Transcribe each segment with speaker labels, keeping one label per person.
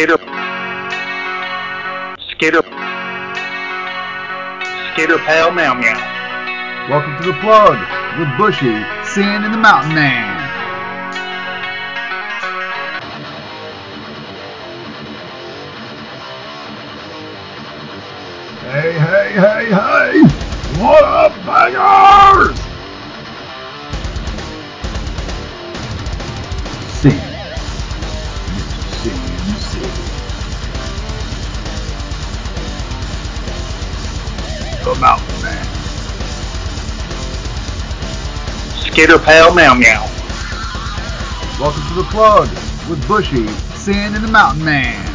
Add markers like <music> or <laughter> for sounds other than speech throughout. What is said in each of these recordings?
Speaker 1: Skater. Skater. Skater Pal Meow Meow.
Speaker 2: Welcome to the plug with Bushy, Sin, and the Mountain Man.
Speaker 1: Skater Pal Meow Meow.
Speaker 2: Welcome to the plug with Bushy, Sin, and the Mountain Man.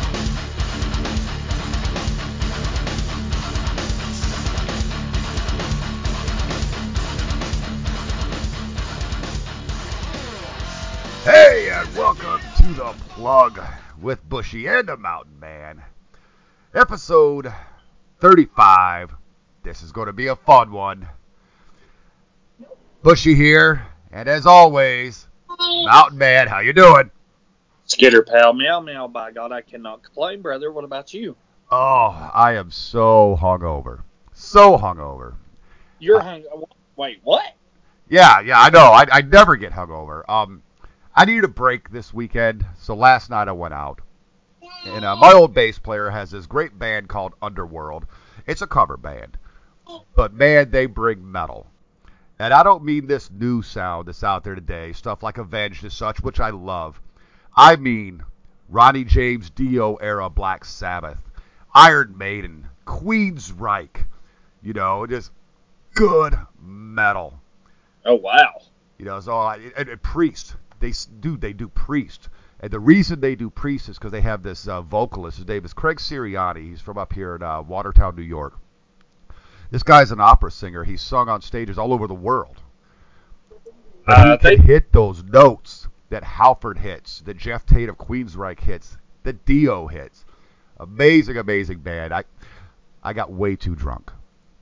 Speaker 2: Hey, and welcome to the plug with Bushy and the Mountain Man. Episode 35. This is going to be a fun one. Bushy here, and as always, Mountain Man, how you doing?
Speaker 3: Skitter pal, meow meow. By God, I cannot complain, brother. What about you?
Speaker 2: Oh, I am so hungover. So hungover.
Speaker 3: You're hung. Wait, what?
Speaker 2: Yeah, yeah, I know. I, I never get hungover. Um, I needed a break this weekend, so last night I went out. And uh, my old bass player has this great band called Underworld. It's a cover band, but man, they bring metal. And I don't mean this new sound that's out there today, stuff like Avenged and such, which I love. I mean Ronnie James Dio era Black Sabbath, Iron Maiden, Queensryche, you know, just good metal.
Speaker 3: Oh wow.
Speaker 2: You know, so I, and, and Priest, they do they do Priest, and the reason they do Priest is because they have this uh, vocalist. His name is Craig Sirianni. He's from up here in uh, Watertown, New York. This guy's an opera singer. He's sung on stages all over the world. But
Speaker 3: Uh,
Speaker 2: he
Speaker 3: they-
Speaker 2: can hit those notes that Halford hits, that Geoff Tate of Queensryche hits, that Dio hits. Amazing, amazing band. I I got way too drunk.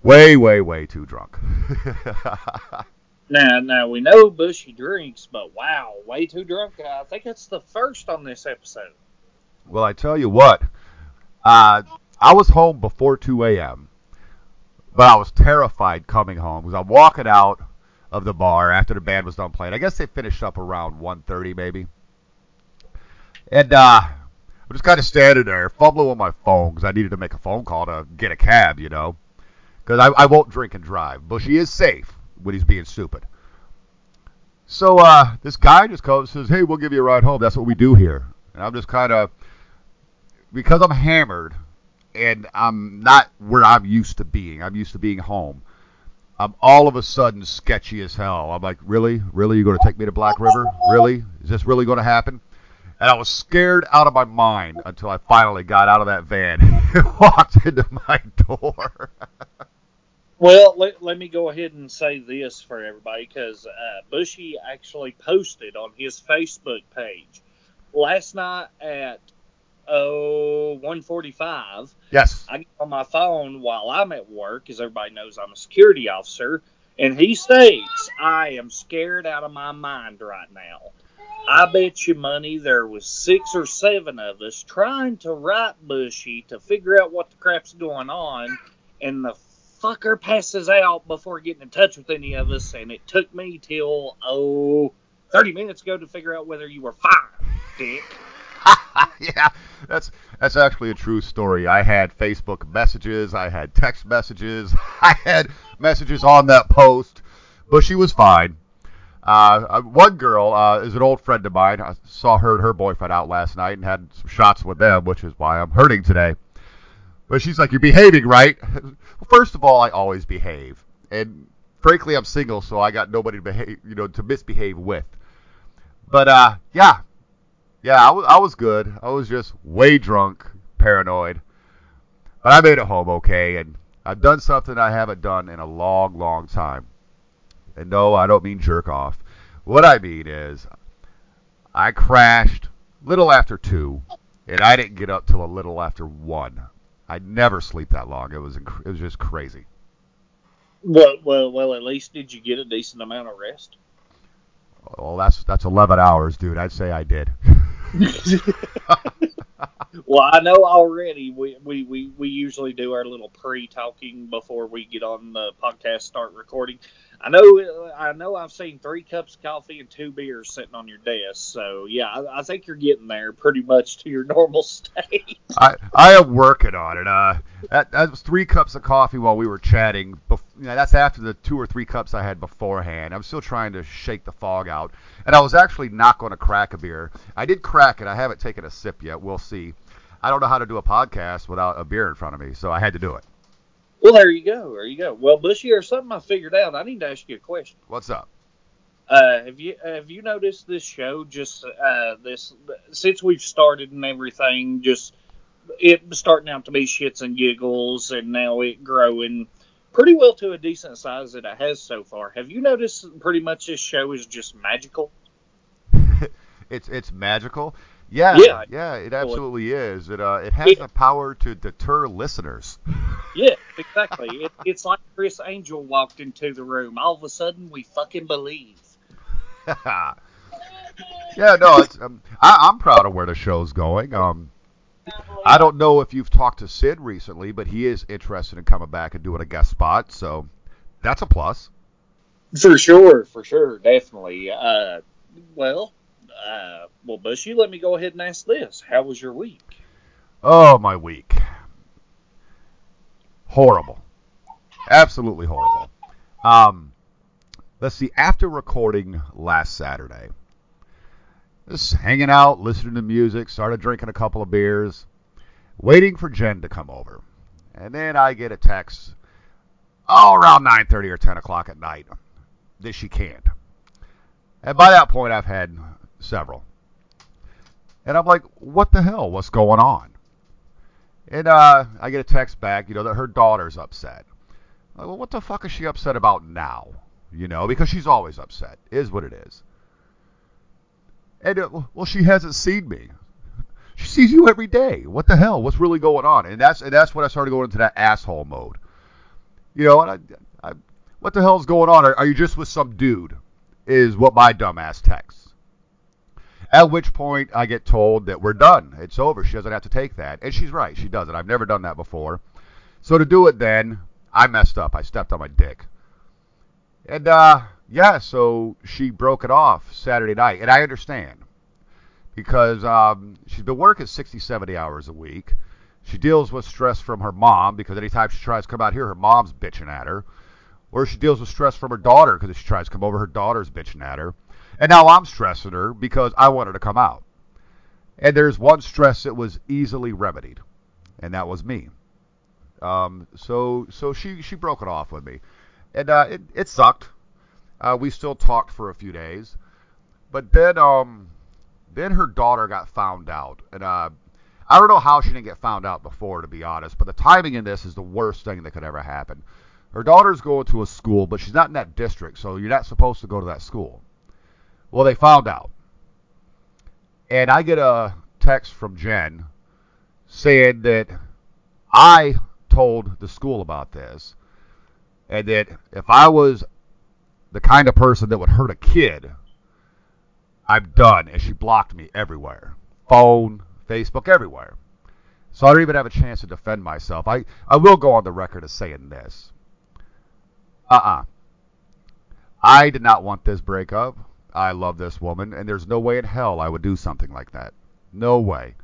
Speaker 2: Way, way, way too drunk. <laughs>
Speaker 3: Now, now we know Bushy drinks, but wow, way too drunk. I think it's the first on this episode.
Speaker 2: Well, I tell you what, uh, I was home before 2 a.m., but I was terrified coming home because I'm walking out of the bar after the band was done playing. I guess they finished up around 1:30 maybe, and uh, I'm just kind of standing there fumbling with my phone because I needed to make a phone call to get a cab, you know, because I, I won't drink and drive. Bushy is safe when he's being stupid. So uh, this guy just comes and says, "Hey, we'll give you a ride home. That's what we do here." And I'm just kind of because I'm hammered and I'm not where I'm used to being. I'm used to being home. I'm all of a sudden sketchy as hell. I'm like, really, really, you're going to take me to Black River? Really? Is this really going to happen? And I was scared out of my mind until I finally got out of that van <laughs> and walked into my door.
Speaker 3: Well, let, let me go ahead and say this for everybody because uh, Bushy actually posted on his Facebook page last night at oh 145.
Speaker 2: yes.
Speaker 3: I get on my phone while I'm at work, as everybody knows I'm a security officer, and he states, I am scared out of my mind right now. I bet you money there was six or seven of us trying to write Bushy to figure out what the crap's going on, and the fucker passes out before getting in touch with any of us, and it took me till, oh, 30 minutes ago to figure out whether you were fine, dick. <laughs>
Speaker 2: yeah, that's that's actually a true story. I had Facebook messages, I had text messages, <laughs> I had messages on that post, but she was fine. Uh, uh, one girl uh, is an old friend of mine. I saw her and her boyfriend out last night and had some shots with them, which is why I'm hurting today. But she's like, "You're behaving, right?" <laughs> first of all, I always behave, and frankly, I'm single, so I got nobody to behave, you know, to misbehave with. But uh, yeah, yeah, I was, I was good. I was just way drunk, paranoid. But I made it home okay, and I've done something I haven't done in a long, long time. And no, I don't mean jerk off. What I mean is, I crashed little after two, and I didn't get up till a little after one. I never sleep that long. It was inc- it was just crazy.
Speaker 3: Well, well, well. At least did you get a decent amount of rest?
Speaker 2: Well, that's that's 11 hours, dude. I'd say I did. <laughs>
Speaker 3: well, I know already. We, we, we, we usually do our little pre-talking before we get on the podcast, start recording. I know I know I've seen three cups of coffee and two beers sitting on your desk. So yeah, I, I think you're getting there pretty much to your <laughs> normal state.
Speaker 2: I I am working on it. Uh, that that was three cups of coffee while we were chatting. Bef- you know, that's after the two or three cups I had beforehand. I'm still trying to shake the fog out, and I was actually not going to crack a beer. I did crack it. I haven't taken a sip yet. We'll see. I don't know how to do a podcast without a beer in front of me, so I had to do it.
Speaker 3: Well, there you go. There you go. Well, Bushy, or something I figured out. I need to ask you a question.
Speaker 2: What's up?
Speaker 3: Uh, have you have you noticed this show just uh, this since we've started and everything? Just it starting out to be shits and giggles, and now it growing pretty well to a decent size that it has so far. Have you noticed pretty much this show is just magical? <laughs>
Speaker 2: it's it's magical. Yeah,
Speaker 3: Yeah.
Speaker 2: yeah, it absolutely is. It uh, it has the power to deter listeners. <laughs>
Speaker 3: Yeah, exactly. it, it's like Criss Angel walked into the room. All of a sudden, we fucking believe. <laughs>
Speaker 2: yeah, no, it's, um, I, I'm proud of where the show's going. Um, I don't know if you've talked to Sid recently, but he is interested in coming back and doing a guest spot, so that's a plus.
Speaker 3: For sure, for sure, definitely. Uh, well, uh, well, Bushy, let me go ahead and ask this: How was your week?
Speaker 2: Oh, my week. Horrible. Absolutely horrible. Um, let's see. After recording last Saturday, just hanging out, listening to music, started drinking a couple of beers, waiting for Jen to come over, and then I get a text, oh, around 9:30 or 10 o'clock at night, that she can't. And by that point, I've had several. And I'm like, what the hell? What's going on? And uh, I get a text back, you know, that her daughter's upset. Like, well, what the fuck is she upset about now? You know, because she's always upset. Is what it is. And uh, well, she hasn't seen me. She sees you every day. What the hell? What's really going on? And that's and that's when I started going into that asshole mode. You know, and I, I what the hell's going on? Are, are you just with some dude? Is what my dumbass texts. At which point I get told that we're done. It's over. She doesn't have to take that. And she's right. She doesn't. I've never done that before. So to do it then, I messed up. I stepped on my dick. And uh yeah, so she broke it off Saturday night. And I understand. Because um, she's been working 60, 70 hours a week. She deals with stress from her mom because anytime she tries to come out here, her mom's bitching at her. Or she deals with stress from her daughter because if she tries to come over, her daughter's bitching at her. And now I'm stressing her because I want her to come out. And there's one stress that was easily remedied, and that was me. Um, so so she she broke it off with me, and uh, it it sucked. Uh, we still talked for a few days, but then um then her daughter got found out, and uh, I don't know how she didn't get found out before, to be honest. But the timing in this is the worst thing that could ever happen. Her daughter's going to a school, but she's not in that district, so you're not supposed to go to that school. Well, they found out. And I get a text from Jen saying that I told the school about this and that if I was the kind of person that would hurt a kid, I'm done. And she blocked me everywhere phone, Facebook, everywhere. So I don't even have a chance to defend myself. I, I will go on the record as saying this. Uh uh I did not want this breakup. I love this woman, and there's no way in hell I would do something like that. No way.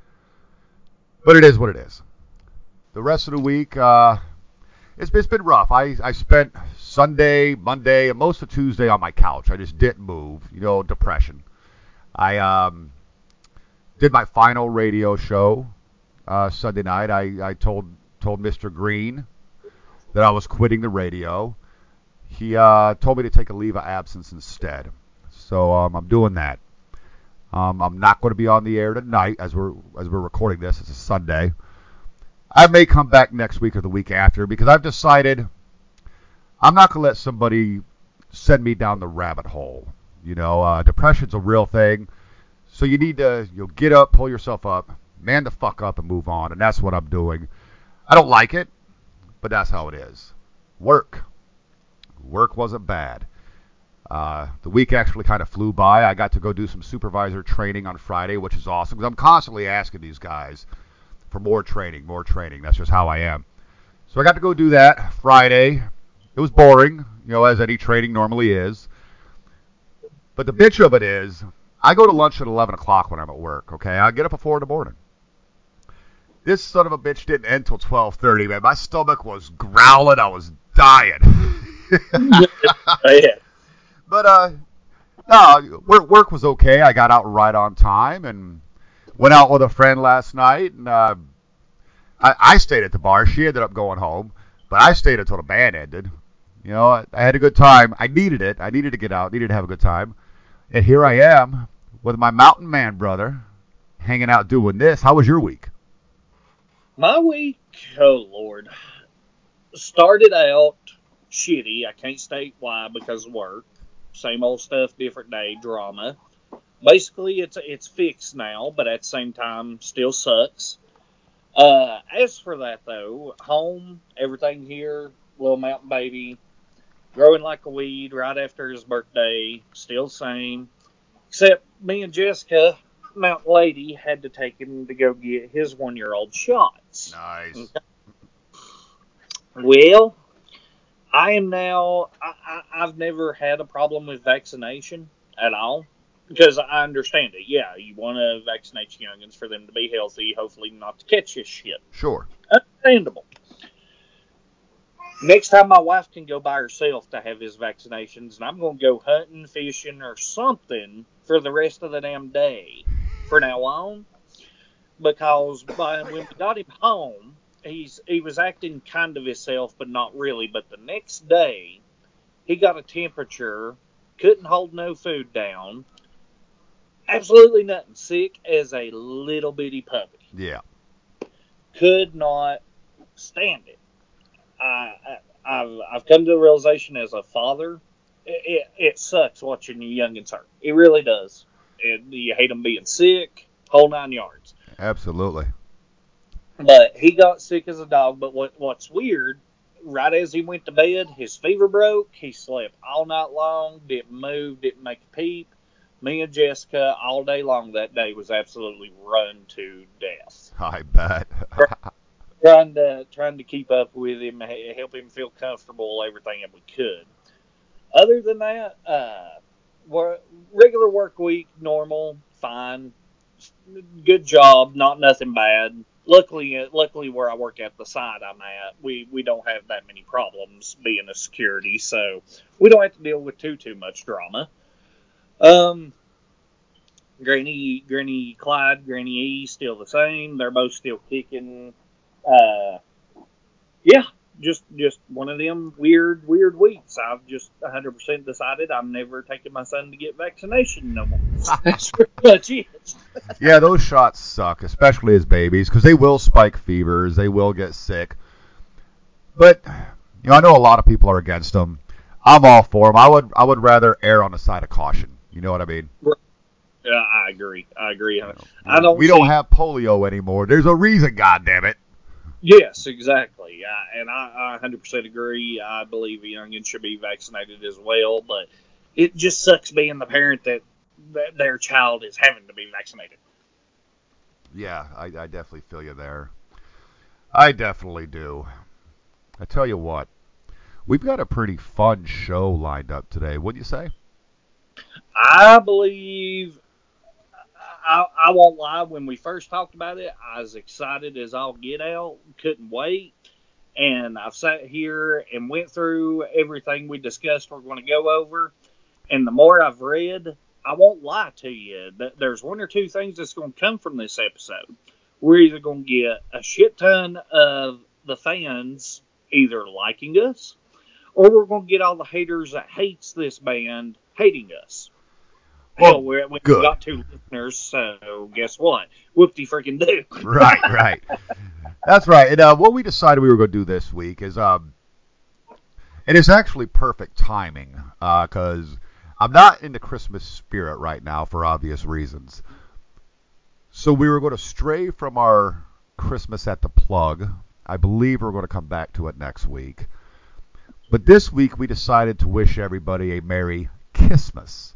Speaker 2: But it is what it is. The rest of the week, uh, it's, it's been rough. I, I spent Sunday, Monday, and most of Tuesday on my couch. I just didn't move. You know, depression. I um, did my final radio show uh, Sunday night. I, I told told Mr. Green that I was quitting the radio. He uh, told me to take a leave of absence instead. So um, I'm doing that. Um, I'm not going to be on the air tonight as we're as we're recording this. It's a Sunday. I may come back next week or the week after because I've decided I'm not going to let somebody send me down the rabbit hole. You know, uh, depression's a real thing. So you need to you know, get up, pull yourself up, man the fuck up, and move on. And that's what I'm doing. I don't like it, but that's how it is. Work. Work wasn't bad. Uh, the week actually kind of flew by. I got to go do some supervisor training on Friday, which is awesome because I'm constantly asking these guys for more training, more training. That's just how I am. So I got to go do that Friday. It was boring, you know, as any training normally is. But the bitch of it is, I go to lunch at 11 o'clock when I'm at work. Okay, I get up at four in the morning. This son of a bitch didn't end till 12:30. Man, my stomach was growling. I was dying. <laughs> <laughs>
Speaker 3: yeah.
Speaker 2: But uh, no, work work was okay. I got out right on time and went out with a friend last night. And uh, I, I stayed at the bar. She ended up going home, but I stayed until the band ended. You know, I, I had a good time. I needed it. I needed to get out. Needed to have a good time. And here I am with my mountain man brother, hanging out doing this. How was your week?
Speaker 3: My week, oh Lord, started out shitty. I can't state why because of work. Same old stuff, different day, drama. Basically, it's it's fixed now, but at the same time, still sucks. Uh, as for that though, home, everything here, little mountain baby, growing like a weed right after his birthday, still same. Except me and Jessica, Mountain Lady, had to take him to go get his one year old shots.
Speaker 2: Nice. <laughs>
Speaker 3: Well, I am now. I, I, I've never had a problem with vaccination at all because I understand it. Yeah, you want to vaccinate your youngins for them to be healthy, hopefully not to catch this shit.
Speaker 2: Sure.
Speaker 3: Understandable. Next time my wife can go by herself to have his vaccinations, and I'm going to go hunting, fishing, or something for the rest of the damn day for now on. Because by, when we got him home, he's he was acting kind of himself, but not really. But the next day, he got a temperature, couldn't hold no food down, absolutely nothing, sick as a little bitty puppy.
Speaker 2: Yeah.
Speaker 3: Could not stand it. I, I I've I've come to the realization as a father, it, it, it sucks watching your youngins hurt. It really does. It, you hate them being sick, whole nine yards.
Speaker 2: Absolutely.
Speaker 3: But he got sick as a dog. But what what's weird, right as he went to bed, his fever broke. He slept all night long, didn't move, didn't make a peep. Me and Jessica all day long that day was absolutely run to death.
Speaker 2: I bet. <laughs>
Speaker 3: Trying to trying to keep up with him, help him feel comfortable, everything that we could. Other than that, uh, regular work week, normal, fine, good job, not nothing bad. Luckily, luckily where I work at the site I'm at, we we don't have that many problems being a security, so we don't have to deal with too too much drama. Um, Granny Granny Clyde, Granny E, still the same. They're both still kicking. Uh, yeah, just just one of them weird weird weeks. I've just 100% decided I'm never taking my son to get vaccination no more. <laughs> That's pretty much it. <laughs>
Speaker 2: yeah, those shots suck, especially as babies, because they will spike fevers, they will get sick. But you know, I know a lot of people are against them. I'm all for them. I would I would rather err on the side of caution. You know what I mean?
Speaker 3: Yeah, I agree. I agree. I don't.
Speaker 2: we
Speaker 3: see-
Speaker 2: don't have polio anymore. There's a reason, God damn it.
Speaker 3: Yes, exactly. I, and I, I 100% agree. I believe a youngin should be vaccinated as well, but it just sucks being the parent that, that their child is having to be vaccinated.
Speaker 2: Yeah, I, I definitely feel you there. I definitely do. I tell you what, we've got a pretty fun show lined up today. Wouldn't you say?
Speaker 3: I believe. I, I won't lie. When we first talked about it, I was excited as all get out. Couldn't wait. And I've sat here and went through everything we discussed we're going to go over. And the more I've read, I won't lie to you. There's one or two things that's going to come from this episode. We're either going to get a shit ton of the fans either liking us, or we're going to get all the haters that hates this band hating us.
Speaker 2: Well,
Speaker 3: we're, we
Speaker 2: good.
Speaker 3: got two listeners, so guess what? Whoopty freaking do. <laughs> <laughs>
Speaker 2: right, right. That's right. And uh, what we decided we were going to do this week is, um, it is actually perfect timing because I'm not in the Christmas spirit right now for obvious reasons. So we were going to stray from our Christmas at the plug. I believe we're going to come back to it next week. But this week we decided to wish everybody a Merry Kissmas.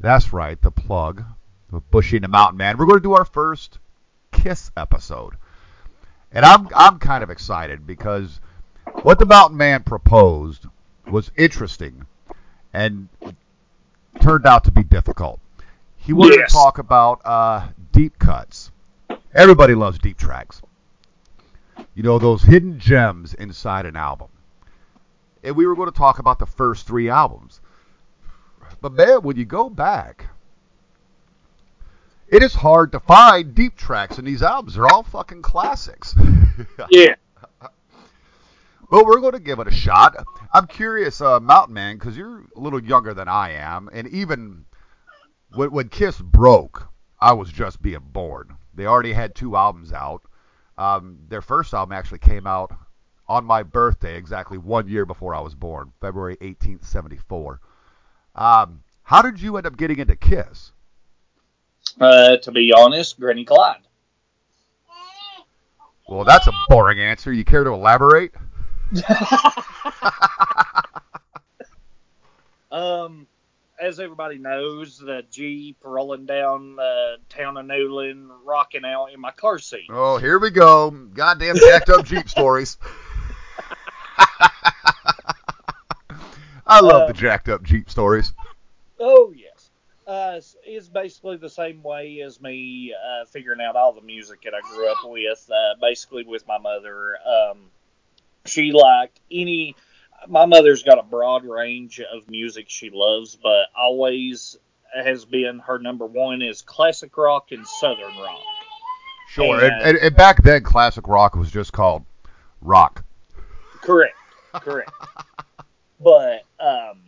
Speaker 2: That's right, the plug with Bushy and the Mountain Man. We're going to do our first Kiss episode. And I'm I'm kind of excited because what the Mountain Man proposed was interesting and turned out to be difficult. He wanted
Speaker 3: Yes.
Speaker 2: to talk about uh, deep cuts. Everybody loves deep tracks. You know, those hidden gems inside an album. And we were going to talk about the first three albums. But man, when you go back, it is hard to find deep tracks in these albums. They're all fucking classics. <laughs>
Speaker 3: Yeah.
Speaker 2: But we're going to give it a shot. I'm curious, uh, Mountain Man, because you're a little younger than I am, and even when, when Kiss broke, I was just being born. They already had two albums out. Um, their first album actually came out on my birthday, exactly one year before I was born, February 18th, 74. Um, how did you end up getting into Kiss?
Speaker 3: Uh, to be honest, Granny Clyde.
Speaker 2: Well, that's a boring answer. You care to elaborate? <laughs>
Speaker 3: Um, as everybody knows, the Jeep rolling down the town of Newland, rocking out in my car seat.
Speaker 2: Oh, here we go. Goddamn jacked up Jeep stories. <laughs> I love
Speaker 3: Uh,
Speaker 2: the jacked up Jeep stories.
Speaker 3: Oh yes, uh, it's- basically the same way as me uh, figuring out all the music that I grew up with. Uh, basically, with my mother, um, she liked any. My mother's got a broad range of music she loves, but always has been her number one is classic rock and southern rock.
Speaker 2: Sure.
Speaker 3: And,
Speaker 2: and, and back then, classic rock was just called rock.
Speaker 3: Correct, correct. <laughs> but um,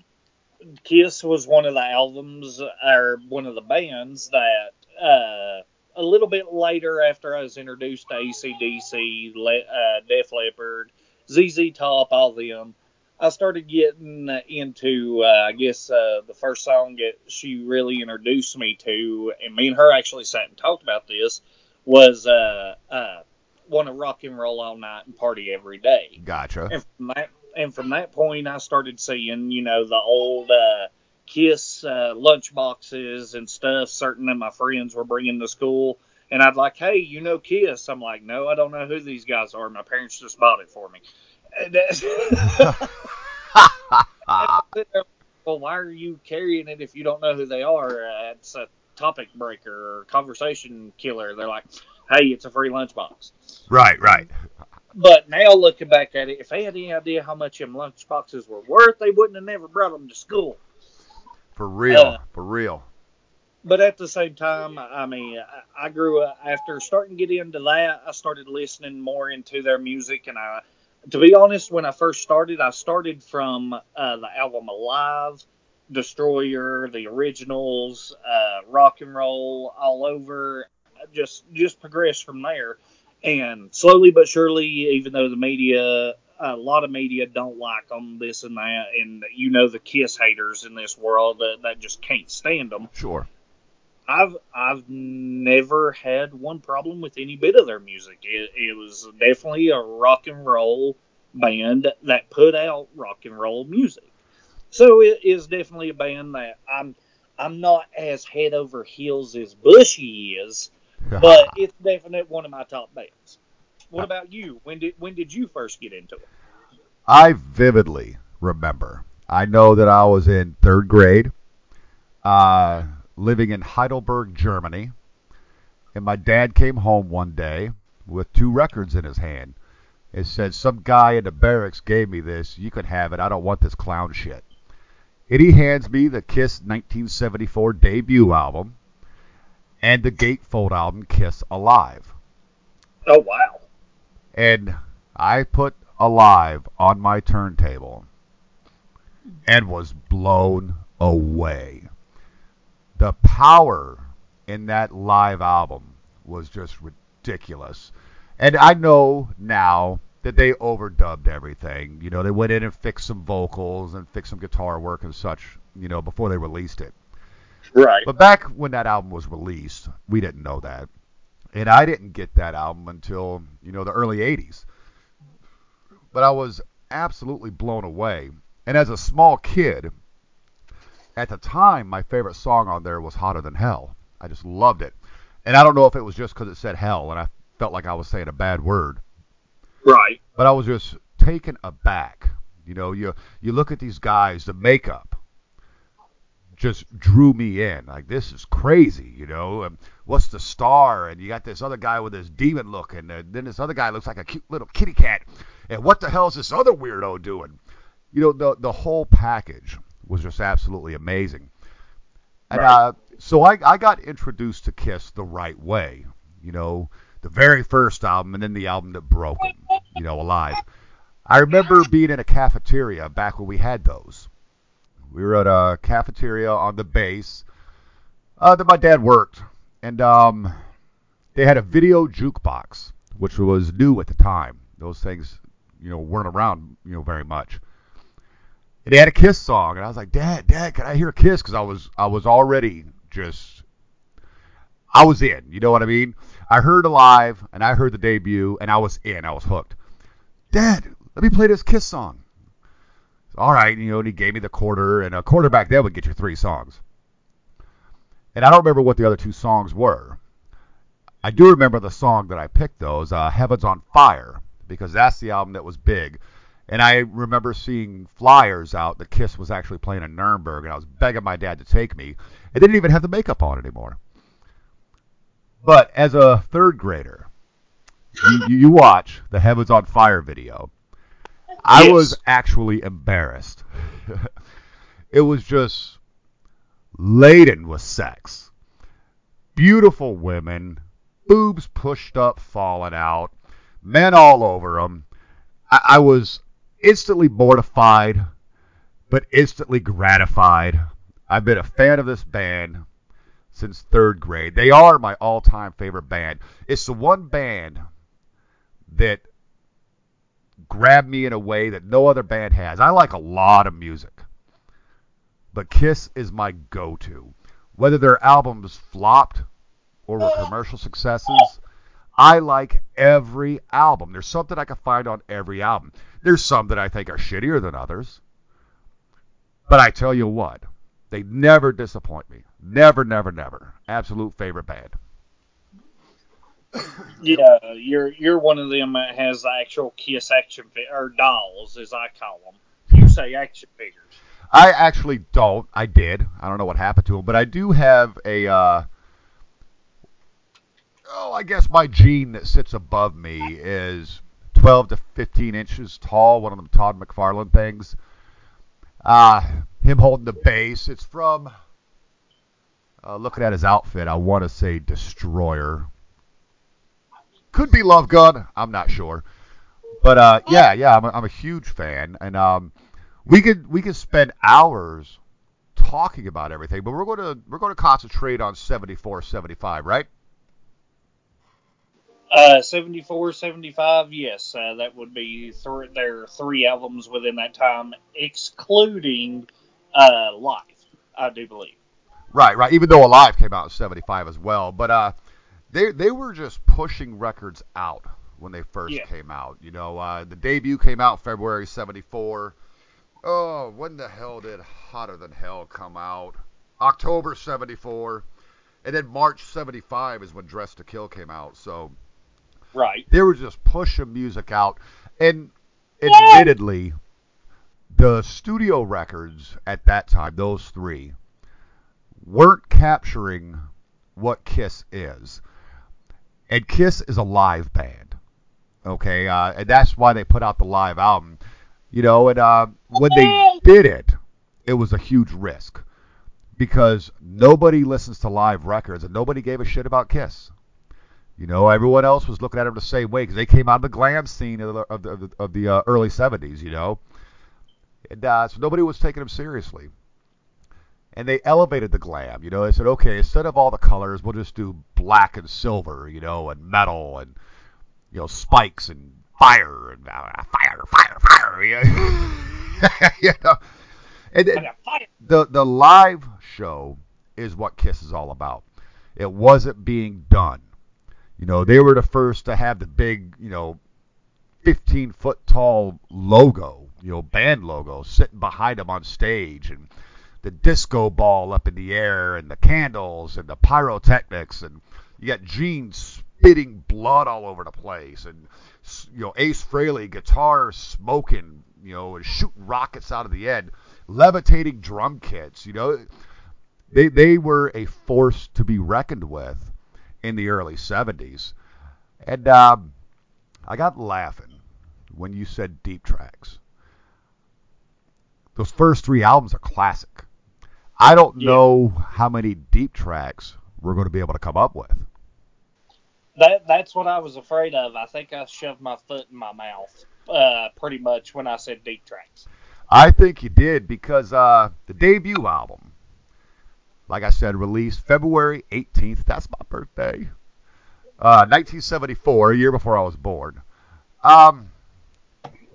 Speaker 3: Kiss was one of the albums or one of the bands that uh, a little bit later, after I was introduced to ACDC, Le- uh, Def Leppard, ZZ Top, all them, I started getting into, uh, I guess, uh, the first song that she really introduced me to, and me and her actually sat and talked about this, was uh, uh, Want to Rock and Roll All Night and Party Every Day.
Speaker 2: Gotcha.
Speaker 3: And from that, and from that point, I started seeing, you know, the old uh, Kiss uh, lunch boxes and stuff. Certain of my friends were bringing to school, and I'd like, hey, you know Kiss? I'm like, no, I don't know who these guys are. My parents just bought it for me. <laughs> Well, why are you carrying it if you don't know who they are? Uh, it's a topic breaker or conversation killer. They're like, hey, it's a free lunchbox.
Speaker 2: right, right.
Speaker 3: But now looking back at it, if they had any idea how much them lunch boxes were worth, they wouldn't have never brought them to school.
Speaker 2: For real.
Speaker 3: Uh,
Speaker 2: for real.
Speaker 3: But at the same time, I mean, I, grew up after starting to get into that. I started listening more into their music, and I, to be honest, when I first started, I started from uh, the album Alive, Destroyer, the originals, uh, Rock and Roll, all over. Just just progressed from there, and slowly but surely, even though the media, a lot of media don't like them, this and that, and you know the Kiss haters in this world that, that just can't stand them.
Speaker 2: Sure.
Speaker 3: I've I've never had one problem with any bit of their music. It, it was definitely a rock and roll band that put out rock and roll music. So it is definitely a band that I'm I'm not as head over heels as Bushy is, but it's definitely one of my top bands. What about you? When did when did you first get into it?
Speaker 2: I vividly remember. I know that I was in third grade, uh, living in Heidelberg, Germany, and my dad came home one day with two records in his hand. It said, Some guy in the barracks gave me this. You can have it. I don't want this clown shit. And he hands me the Kiss 1974 debut album and the Gatefold album, Kiss Alive.
Speaker 3: Oh wow.
Speaker 2: and I put Alive on my turntable and was blown away. The power in that live album was just ridiculous. And I know now that they overdubbed everything. You know, they went in and fixed some vocals and fixed some guitar work and such, you know, before they released it.
Speaker 3: Right.
Speaker 2: But back when that album was released, we didn't know that. And I didn't get that album until, you know, the early 80s. But I was absolutely blown away. And as a small kid, at the time, my favorite song on there was Hotter Than Hell. I just loved it. And I don't know if it was just because it said hell and I felt like I was saying a bad word.
Speaker 3: Right.
Speaker 2: But I was just taken aback. You know, you you look at these guys, the makeup just drew me in. Like this is crazy, you know. Um, what's the star? And you got this other guy with this demon look, and uh, then this other guy looks like a cute little kitty cat. And what the hell is this other weirdo doing? You know, the the whole package was just absolutely amazing. And
Speaker 3: Right.
Speaker 2: uh, so I, I got introduced to Kiss the right way. You know, the very first album and then the album that broke them, you know, Alive. I remember being in a cafeteria back when we had those. We were at a cafeteria on the base uh, that my dad worked. And um, they had a video jukebox, which was new at the time. Those things, you know, weren't around, you know, very much. And they had a Kiss song, and I was like, Dad, Dad, can I hear Kiss? Because I was I was already just I was in. You know what I mean? I heard Alive, and I heard the debut, and I was in. I was hooked. Dad, let me play this Kiss song. All right, you know, and he gave me the quarter, and a quarter back then would get you three songs. And I don't remember what the other two songs were. I do remember the song that I picked those, uh, Heaven's on Fire, because that's the album that was big. And I remember seeing flyers out that Kiss was actually playing in Nuremberg, and I was begging my dad to take me. It didn't even have the makeup on anymore. But as a third grader, you, you watch the Heavens on Fire video. I
Speaker 3: Yes.
Speaker 2: was actually embarrassed. <laughs> it was just laden with sex. Beautiful women, boobs pushed up, falling out, men all over them. I, I was instantly mortified, but instantly gratified. I've been a fan of this band since third grade. They are my all-time favorite band. It's the one band that grabbed me in a way that no other band has. I like a lot of music, but Kiss is my go-to. Whether their albums flopped or were commercial successes, I like every album. There's something I can find on every album. There's some that I think are shittier than others. But I tell you what, they never disappoint me. Never, never, never. Absolute favorite band.
Speaker 3: Yeah, you're you're one of them that has actual Kiss action fi- or dolls, as I call them. You say action figures.
Speaker 2: I actually don't. I did. I don't know what happened to them, but I do have a. Uh, oh, I guess my Gene that sits above me is 12 to 15 inches tall. One of them Todd McFarlane things. Uh, him holding the bass. It's from. Uh, looking at his outfit, I want to say Destroyer. Could be Love Gun. I'm not sure. But uh, yeah, yeah, I'm a, I'm a huge fan, and um, we could we could spend hours talking about everything, but we're going to we're going to concentrate on 74, 75, right?
Speaker 3: Uh, 74, 75, yes, uh, that would be th- there are three albums within that time, excluding uh, Life, I do believe.
Speaker 2: Right, right. Even though Alive came out in '75 as well, but uh, they they were just pushing records out when they first
Speaker 3: Yeah.
Speaker 2: came out. You know, uh, the debut came out February '74. Oh, when the hell did Hotter Than Hell come out? October '74, and then March '75 is when Dressed to Kill came out. So
Speaker 3: Right.
Speaker 2: they were just pushing music out. And admittedly, the studio records at that time, those three, weren't capturing what Kiss is. And Kiss is a live band. Okay, uh, and that's why they put out the live album. You know, and uh, when they did it, it was a huge risk because nobody listens to live records and nobody gave a shit about Kiss. You know, everyone else was looking at them the same way because they came out of the glam scene of the of the, of the, uh, early '70s. You know, and uh, so nobody was taking them seriously. And they elevated the glam. You know, they said, okay, instead of all the colors, we'll just do black and silver. You know, and metal and you know spikes and fire and uh, fire, fire, fire. <laughs> You <laughs> know, you know? and,
Speaker 3: I
Speaker 2: and
Speaker 3: got fire.
Speaker 2: the the live show is what Kiss is all about. It wasn't being done. You know, they were the first to have the big, you know, 15 foot tall logo, you know, band logo sitting behind them on stage and the disco ball up in the air and the candles and the pyrotechnics and you got Gene spitting blood all over the place and you know Ace Frehley guitar smoking, you know, and shooting rockets out of the end, levitating drum kits, you know. They they were a force to be reckoned with in the early 70s. And um, I got laughing when you said deep tracks. Those first three albums are classic. I don't
Speaker 3: Yeah.
Speaker 2: know how many deep tracks we're going to be able to come up with.
Speaker 3: That that's what I was afraid of. I think I shoved my foot in my mouth, uh, pretty much when I said deep tracks.
Speaker 2: I think you did because uh, the debut album, like I said, released February 18th. That's my birthday. Uh, 1974, a year before I was born. Um,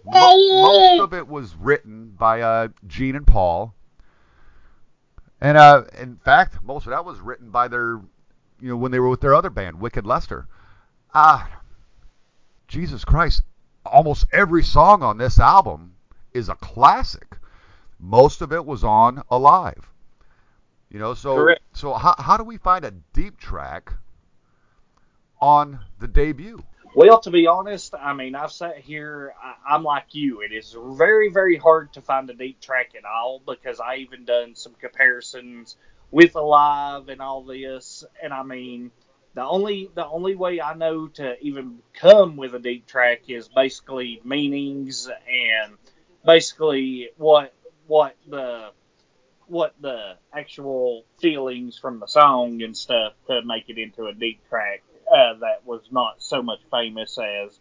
Speaker 2: mo- most of it was written by uh, Gene and Paul, and uh, in fact, most of that was written by their, you know, when they were with their other band, Wicked Lester. Ah, Jesus Christ! Almost every song on this album is a classic. Most of it was on Alive. You know, so
Speaker 3: Correct.
Speaker 2: so how how do we find a deep track on the debut?
Speaker 3: Well, to be honest, I mean, I've sat here. I, I'm like you. It is very, very hard to find a deep track at all because I even done some comparisons with Alive and all this, and I mean, the only the only way I know to even come with a deep track is basically meanings and basically what what the what the actual feelings from the song and stuff to make it into a deep track uh, that was not so much famous as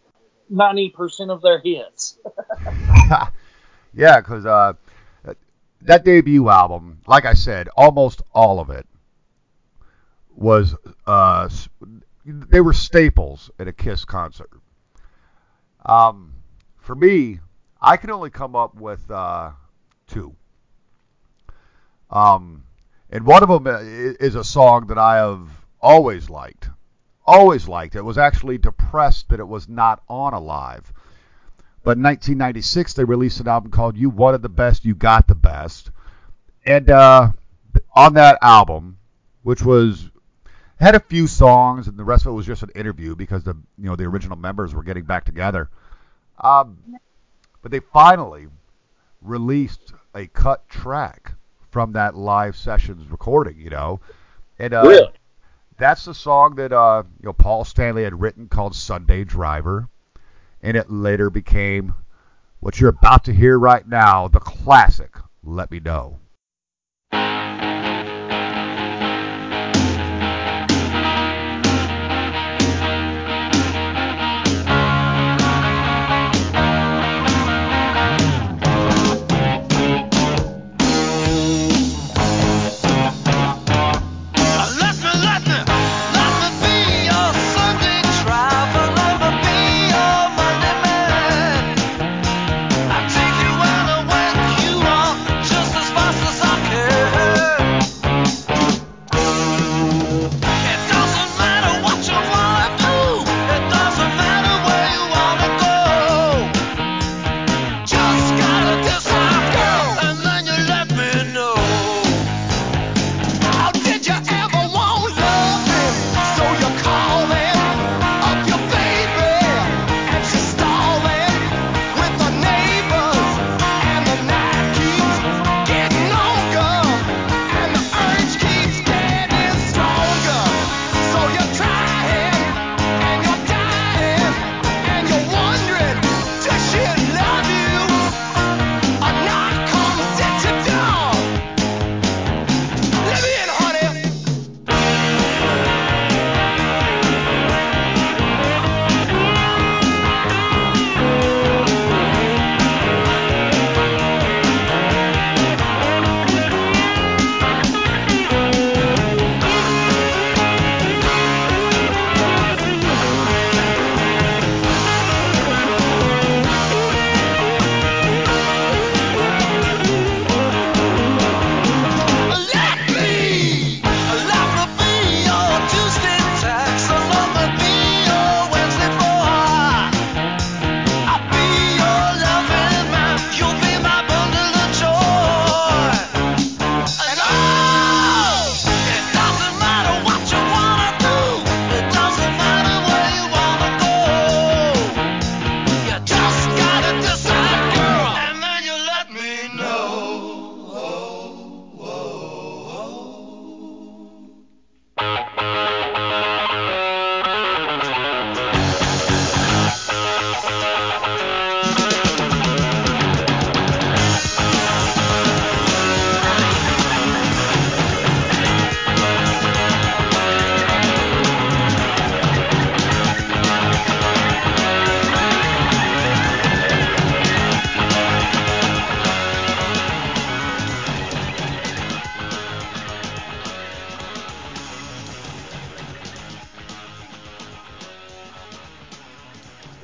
Speaker 3: 90% of their hits. <laughs>
Speaker 2: yeah, because uh, that debut album, like I said, almost all of it was uh, they were staples at a Kiss concert. Um, for me, I can only come up with uh, two. Um, and one of them is a song that I have always liked. Always liked. It was actually depressed that it was not on Alive. But in 1996, they released an album called "You Wanted the Best, You Got the Best," and uh, on that album, which was had a few songs, and the rest of it was just an interview because the you know the original members were getting back together. Um, but they finally released a cut track from that live sessions recording, you know, and uh,
Speaker 3: Really?
Speaker 2: That's the song that uh, you know Paul Stanley had written called Sunday Driver, and it later became what you're about to hear right now, the classic Let Me Know.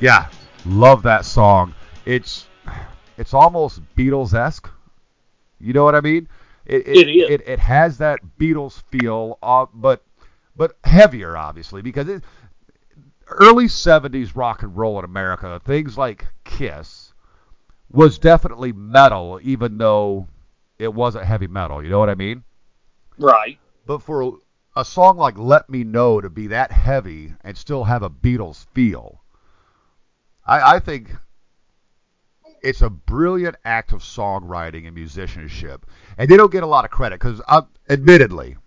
Speaker 2: Yeah, love that song. It's it's almost Beatles esque. You know what I mean? It
Speaker 3: It is.
Speaker 2: It, it has that Beatles feel, uh, but but heavier, obviously, because it, early '70s rock and roll in America, things like Kiss was definitely metal, even though it wasn't heavy metal. You know what I mean?
Speaker 3: Right.
Speaker 2: But for a song like Let Me Know to be that heavy and still have a Beatles feel, I, I think it's a brilliant act of songwriting and musicianship. And they don't get a lot of credit because, uh, admittedly,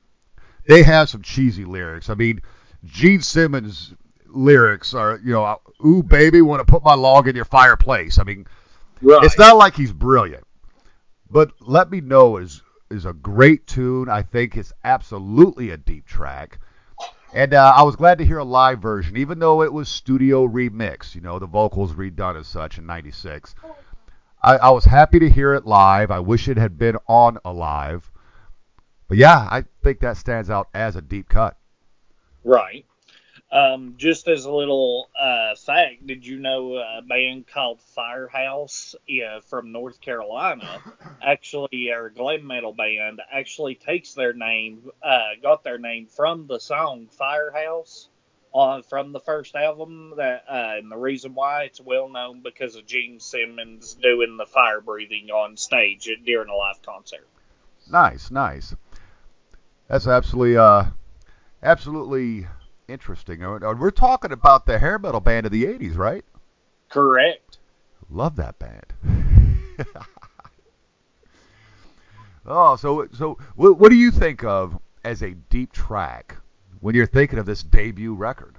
Speaker 2: they have some cheesy lyrics. I mean, Gene Simmons' lyrics are, you know, ooh, baby, want to put my log in your fireplace. I mean,
Speaker 3: Right.
Speaker 2: it's not like he's brilliant, but Let Me Know is is a great tune. I think it's absolutely a deep track, and uh, I was glad to hear a live version, even though it was studio remix. You know, the vocals redone as such in '96. I, I was happy to hear it live. I wish it had been on a live, but yeah, I think that stands out as a deep cut.
Speaker 3: Right. Um, just as a little uh, fact, did you know a band called Firehouse yeah, from North Carolina, <coughs> actually, or a glam metal band, actually takes their name, uh, got their name from the song Firehouse on from the first album. That uh, and the reason why it's well known because of Gene Simmons doing the fire breathing on stage during a live concert.
Speaker 2: Nice, nice. That's absolutely, uh, absolutely interesting. Uh, We're talking about the hair metal band of the '80s, right?
Speaker 3: Correct.
Speaker 2: Love that band. <laughs> oh, so so what, what do you think of as a deep track when you're thinking of this debut record?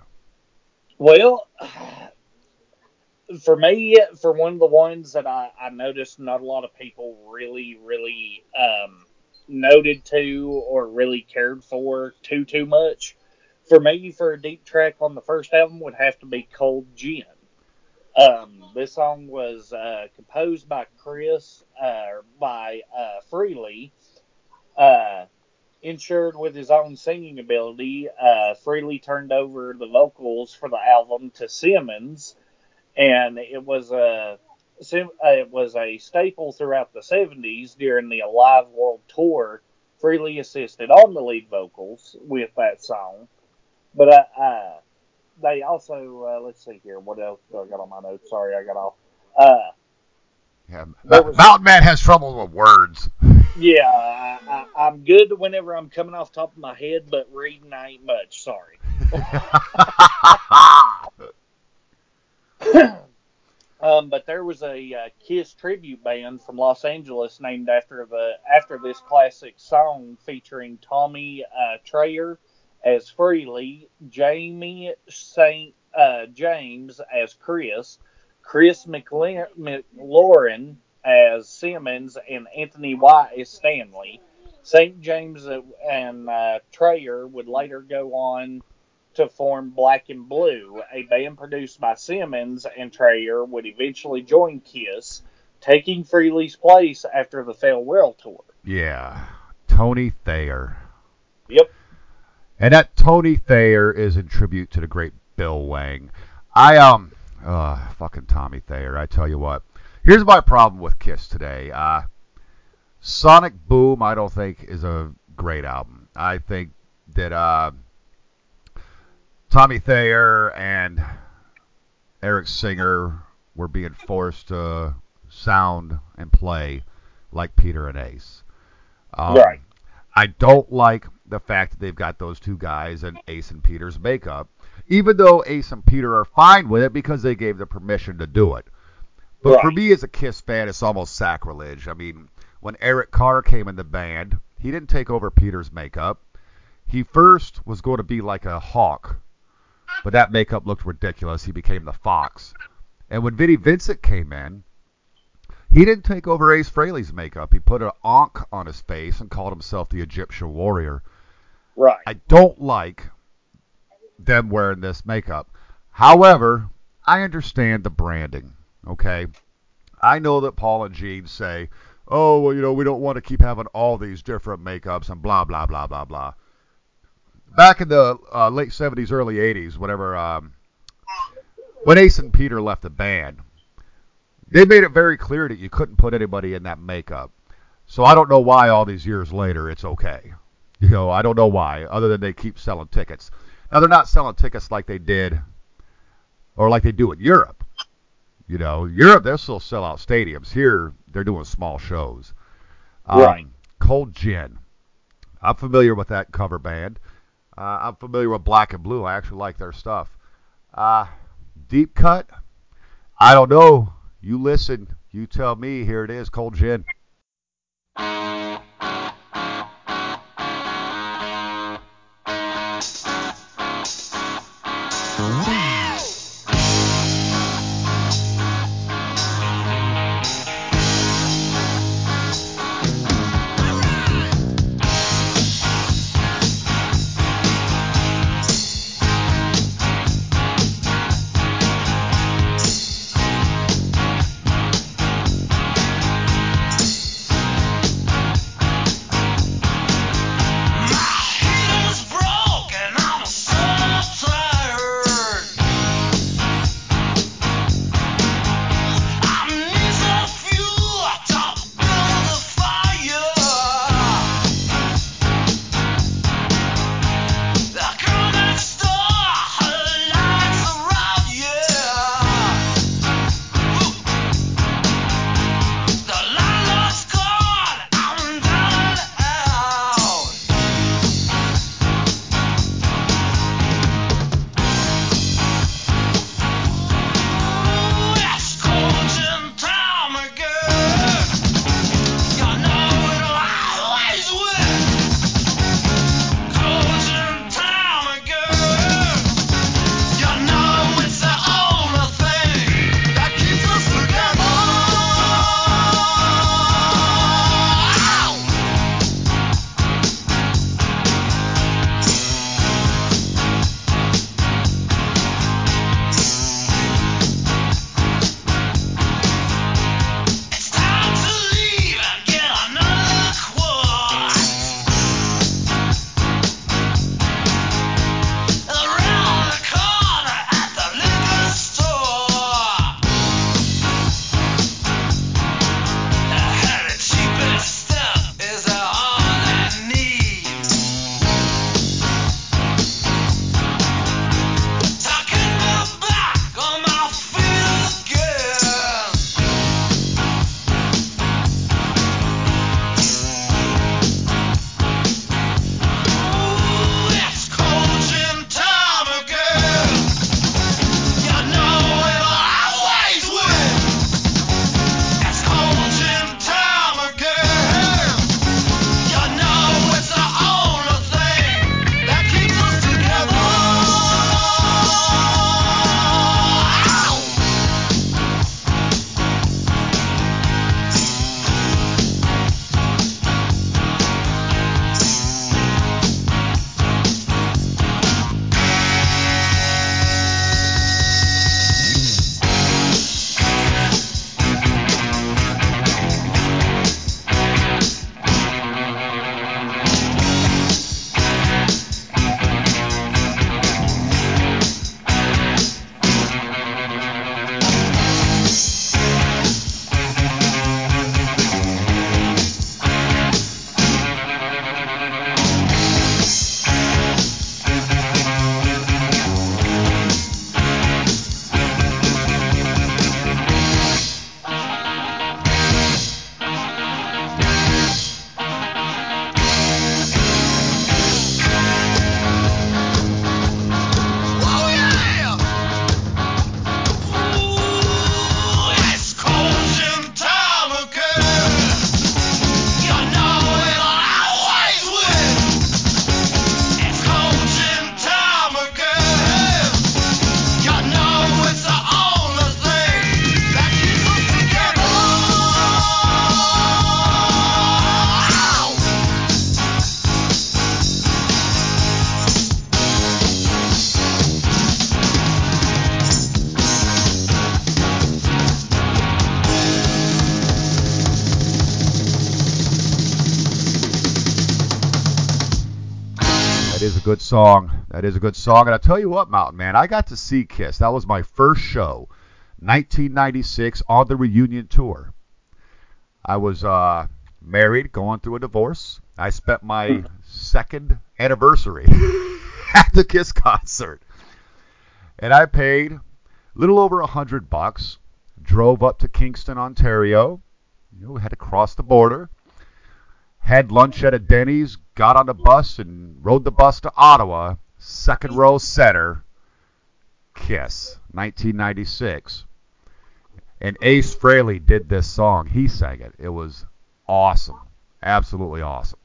Speaker 3: Well, <sighs> for me, for one of the ones that I, I noticed not a lot of people really, really um, noted to or really cared for too, too much, for me, for a deep track on the first album would have to be Cold Gin. Um, this song was uh, composed by Criss, uh, by uh, Frehley, uh, insured with his own singing ability. Uh, Frehley turned over the vocals for the album to Simmons, and it was a uh, it was a staple throughout the '70s during the Alive World Tour. Frehley assisted on the lead vocals with that song, but uh, uh, they also uh, let's see here, what else do I got on my notes? Sorry, I got off. Uh,
Speaker 2: Yeah,
Speaker 3: was-
Speaker 2: Mountain Man has trouble with words.
Speaker 3: yeah, I, I'm good whenever I'm coming off the top of my head, but reading I ain't much. Sorry. <laughs> Um, but there was a uh, Kiss tribute band from Los Angeles named after the after this classic song, featuring Tommy uh, Thayer as Frehley, Jamie Saint uh, James as Criss, Chris McLa- McLaurin as Simmons, and Anthony White as Stanley. St. James and uh, Thayer would later go on to form Black and Blue, a band produced by Simmons and Thayer would eventually join Kiss, taking Frehley's place after the farewell tour.
Speaker 2: yeah, Tony Thayer.
Speaker 3: Yep.
Speaker 2: And that Tony Thayer is in tribute to the great Bill Wang. I um uh fucking Tommy Thayer, I tell you what. Here's my problem with Kiss today. Uh Sonic Boom I don't think is a great album. I think that uh Tommy Thayer and Eric Singer were being forced to sound and play like Peter and Ace. Um,
Speaker 3: Right.
Speaker 2: I don't like the fact that they've got those two guys in Ace and Peter's makeup, even though Ace and Peter are fine with it because they gave the permission to do it. But for me as a Kiss fan, it's almost sacrilege. I mean, when Eric Carr came in the band, he didn't take over Peter's makeup. He first was going to be like a hawk, but that makeup looked ridiculous. He became the fox. And when Vinnie Vincent came in, he didn't take over Ace Frehley's makeup. He put an ankh on his face and called himself the Egyptian warrior.
Speaker 3: Right.
Speaker 2: I don't like them wearing this makeup. However, I understand the branding. Okay, I know that Paul and Gene say, "Oh, well, you know, we don't want to keep having all these different makeups and blah blah blah blah blah." Back in the uh, late '70s, early '80s, whenever um, when Ace and Peter left the band, they made it very clear that you couldn't put anybody in that makeup. So I don't know why all these years later it's okay. You know, I don't know why, other than they keep selling tickets. Now they're not selling tickets like they did or like they do in Europe. You know, Europe they'll still sell out stadiums. Here they're doing small shows. Um,
Speaker 3: Right.
Speaker 2: Cold Gin. I'm familiar with that cover band. Uh, I'm familiar with Black and Blue. I actually like their stuff. Uh, Deep Cut. I don't know. You listen. You tell me. Here it is. Cold Gin. Good song. That is a good song. And I tell you what, Mountain Man, I got to see Kiss. That was my first show, 1996, on the reunion tour. I was uh, married, going through a divorce. I spent my second anniversary <laughs> at the Kiss concert, and I paid a little over a hundred bucks. Drove up to Kingston, Ontario. You know, we had to cross the border. Had lunch at a Denny's. Got on the bus and rode the bus to Ottawa. Second row center. Kiss, 1996. And Ace Frehley did this song. He sang it. It was awesome. Absolutely awesome.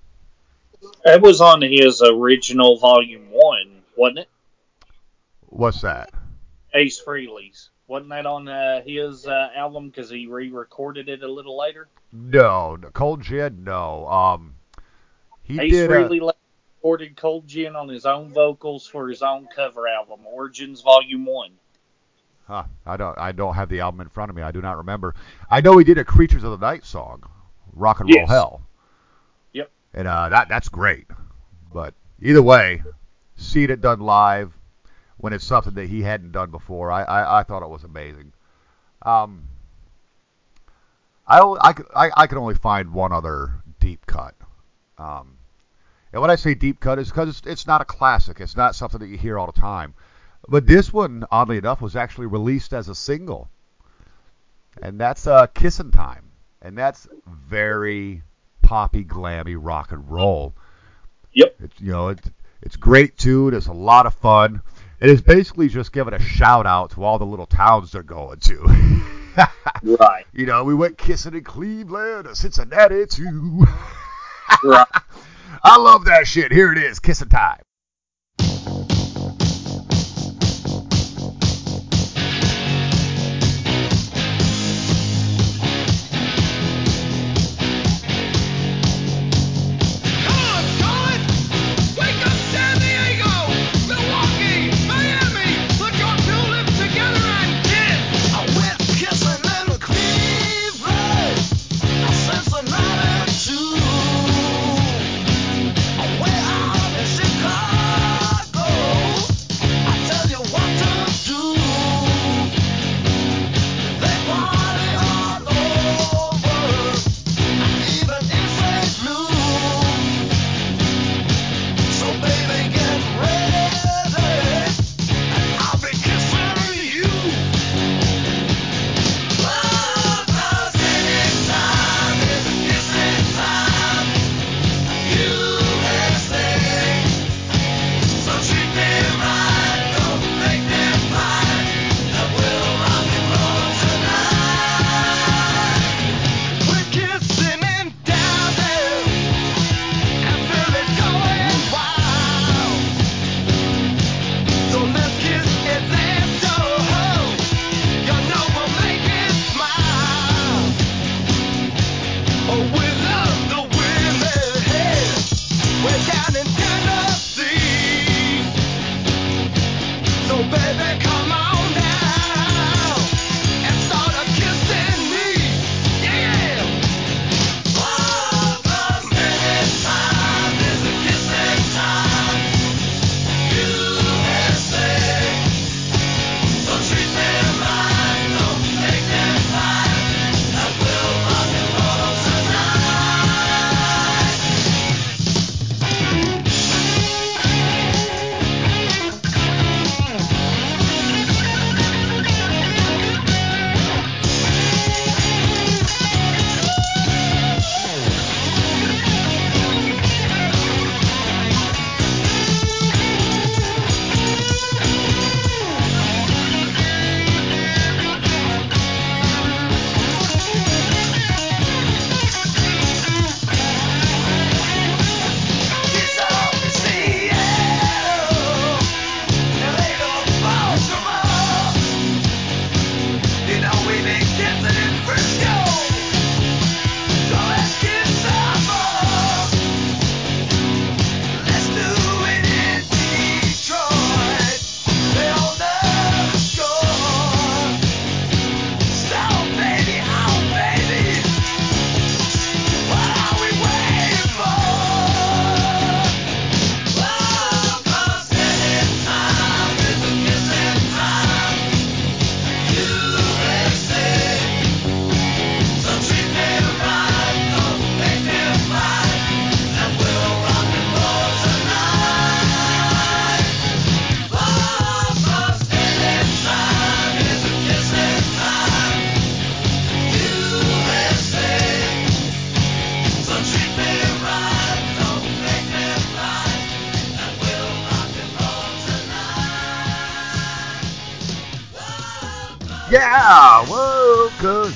Speaker 3: It was on his original volume one, wasn't it?
Speaker 2: What's that?
Speaker 3: Ace Frehley's. Wasn't that on uh, his uh, album because he re-recorded it a little later?
Speaker 2: No, no, Cold Gin. No. Um, he
Speaker 3: Ace
Speaker 2: did.
Speaker 3: Frehley recorded Cold Gin on his own vocals for his own cover album, Origins Volume One.
Speaker 2: huh, I don't. I don't have the album in front of me. I do not remember. I know he did a Creatures of the Night song, Rock and Roll
Speaker 3: Yes.
Speaker 2: Hell.
Speaker 3: Yep.
Speaker 2: And uh, that that's great. But either way, seeing it done live when it's something that he hadn't done before, I I, I thought it was amazing. Um, I, I, could- I I can only find one other deep cut. Um, and when I say deep cut, is because it's, it's not a classic. It's not something that you hear all the time. But this one, oddly enough, was actually released as a single, and that's uh, "Kissin' Time," and that's very poppy, glammy rock and roll.
Speaker 3: Yep.
Speaker 2: It's you know it's it's great tune. It's a lot of fun. It is basically just giving a shout out to all the little towns they're going to. <laughs>
Speaker 3: Right.
Speaker 2: you know, we went kissing in Cleveland or Cincinnati too. <laughs>
Speaker 3: Right.
Speaker 2: I love that shit. Here it is, kissing time.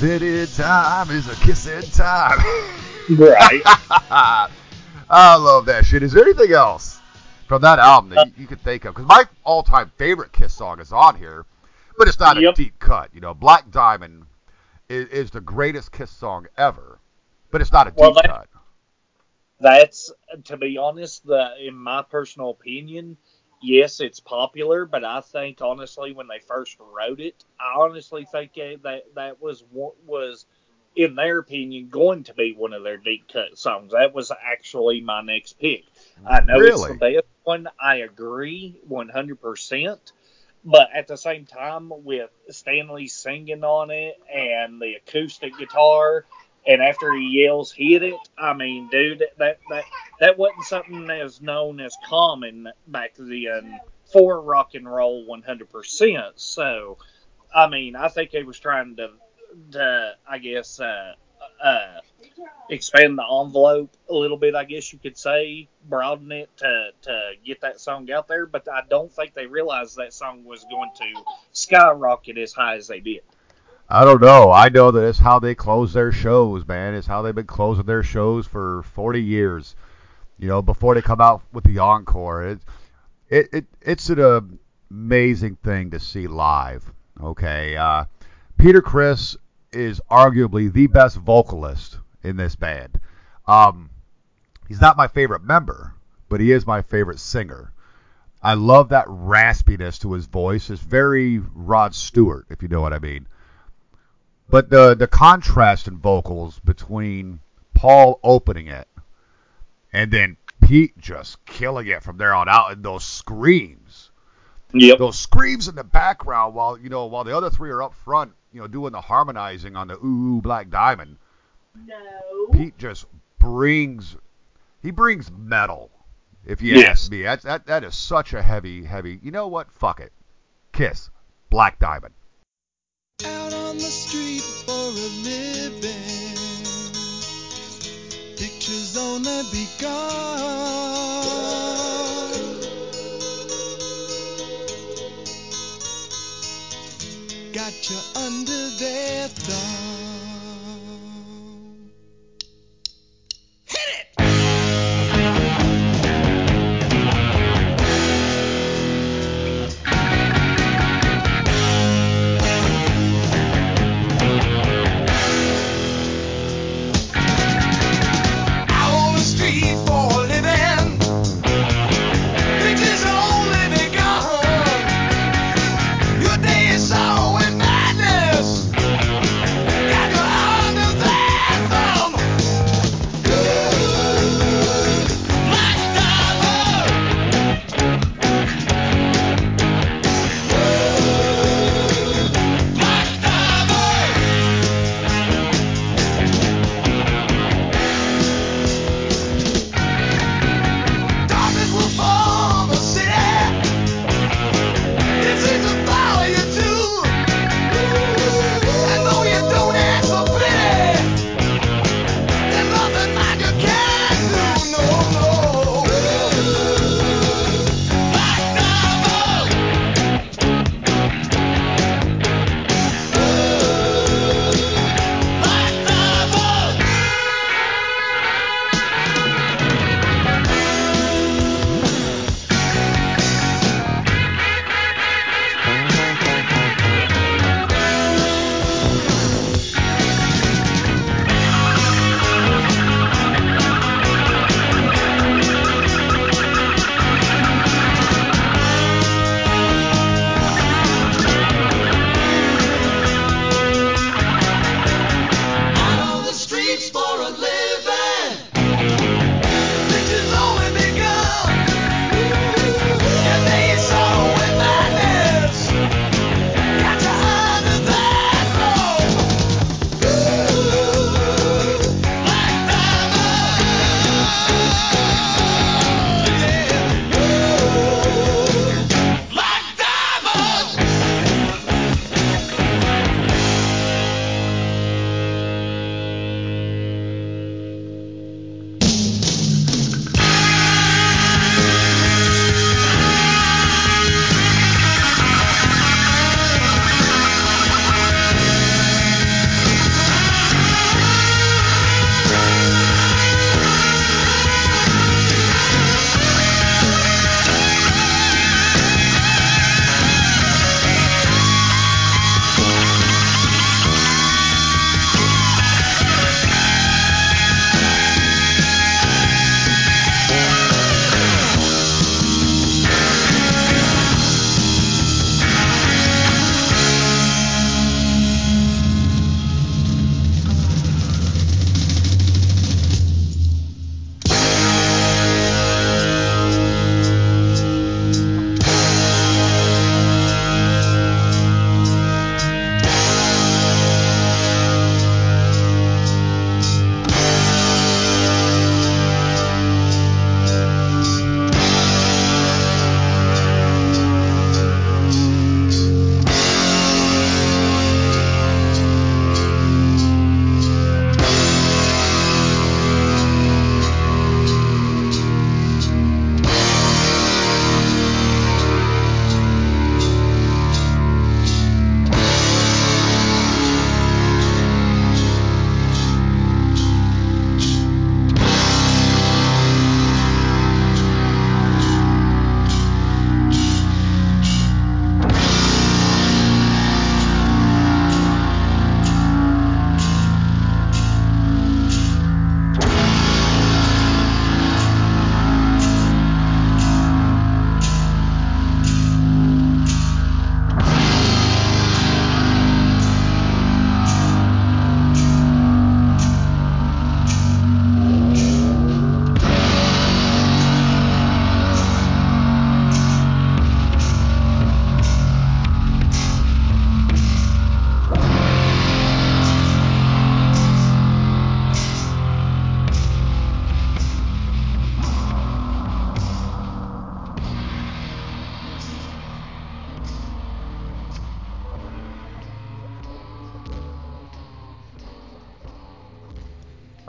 Speaker 2: Any time is a kissing time.
Speaker 3: Right. <laughs>
Speaker 2: I love that shit. Is there anything else from that album that you, you could think of? Because my all-time favorite Kiss song is on here, but it's not
Speaker 3: Yep.
Speaker 2: a deep cut. You know, Black Diamond is, is the greatest Kiss song ever, but it's not a deep
Speaker 3: Well, that-
Speaker 2: cut.
Speaker 3: That's to be honest, the in my personal opinion, yes, it's popular, but I think honestly, when they first wrote it, I honestly think that that, was what was, in their opinion, going to be one of their deep cut songs. That was actually my next pick. I know it's the best one. I agree, one hundred percent. But at the same time, with Stanley singing on it and the acoustic guitar, and after he yells "hit it," I mean, dude, that that that wasn't something as known as common back then for rock and roll 100%. So, I mean, I think he was trying to, to I guess, uh, uh, expand the envelope a little bit, I guess you could say, broaden it to, to get that song out there. But I don't think they realized that song was going to skyrocket as high as they did.
Speaker 2: I don't know. I know that it's how they close their shows, man. It's how they've been closing their shows for 40 years. You know, before they come out with the encore. It, it, it it's an amazing thing to see live. Okay, uh, Peter Criss is arguably the best vocalist in this band. Um, he's not my favorite member, but he is my favorite singer. I love that raspiness to his voice. It's very Rod Stewart, if you know what I mean. But the the contrast in vocals between Paul opening it and then Pete just killing it from there on out, and those screams,
Speaker 3: Yep.
Speaker 2: those screams in the background, while you know while the other three are up front, you know, doing the harmonizing on the Ooh Ooh Black Diamond.
Speaker 4: No.
Speaker 2: Pete just brings he brings metal. If you
Speaker 3: Yes.
Speaker 2: ask me, that that that is such a heavy heavy. You know what? Fuck it. Kiss Black Diamond.
Speaker 5: Pictures only begun.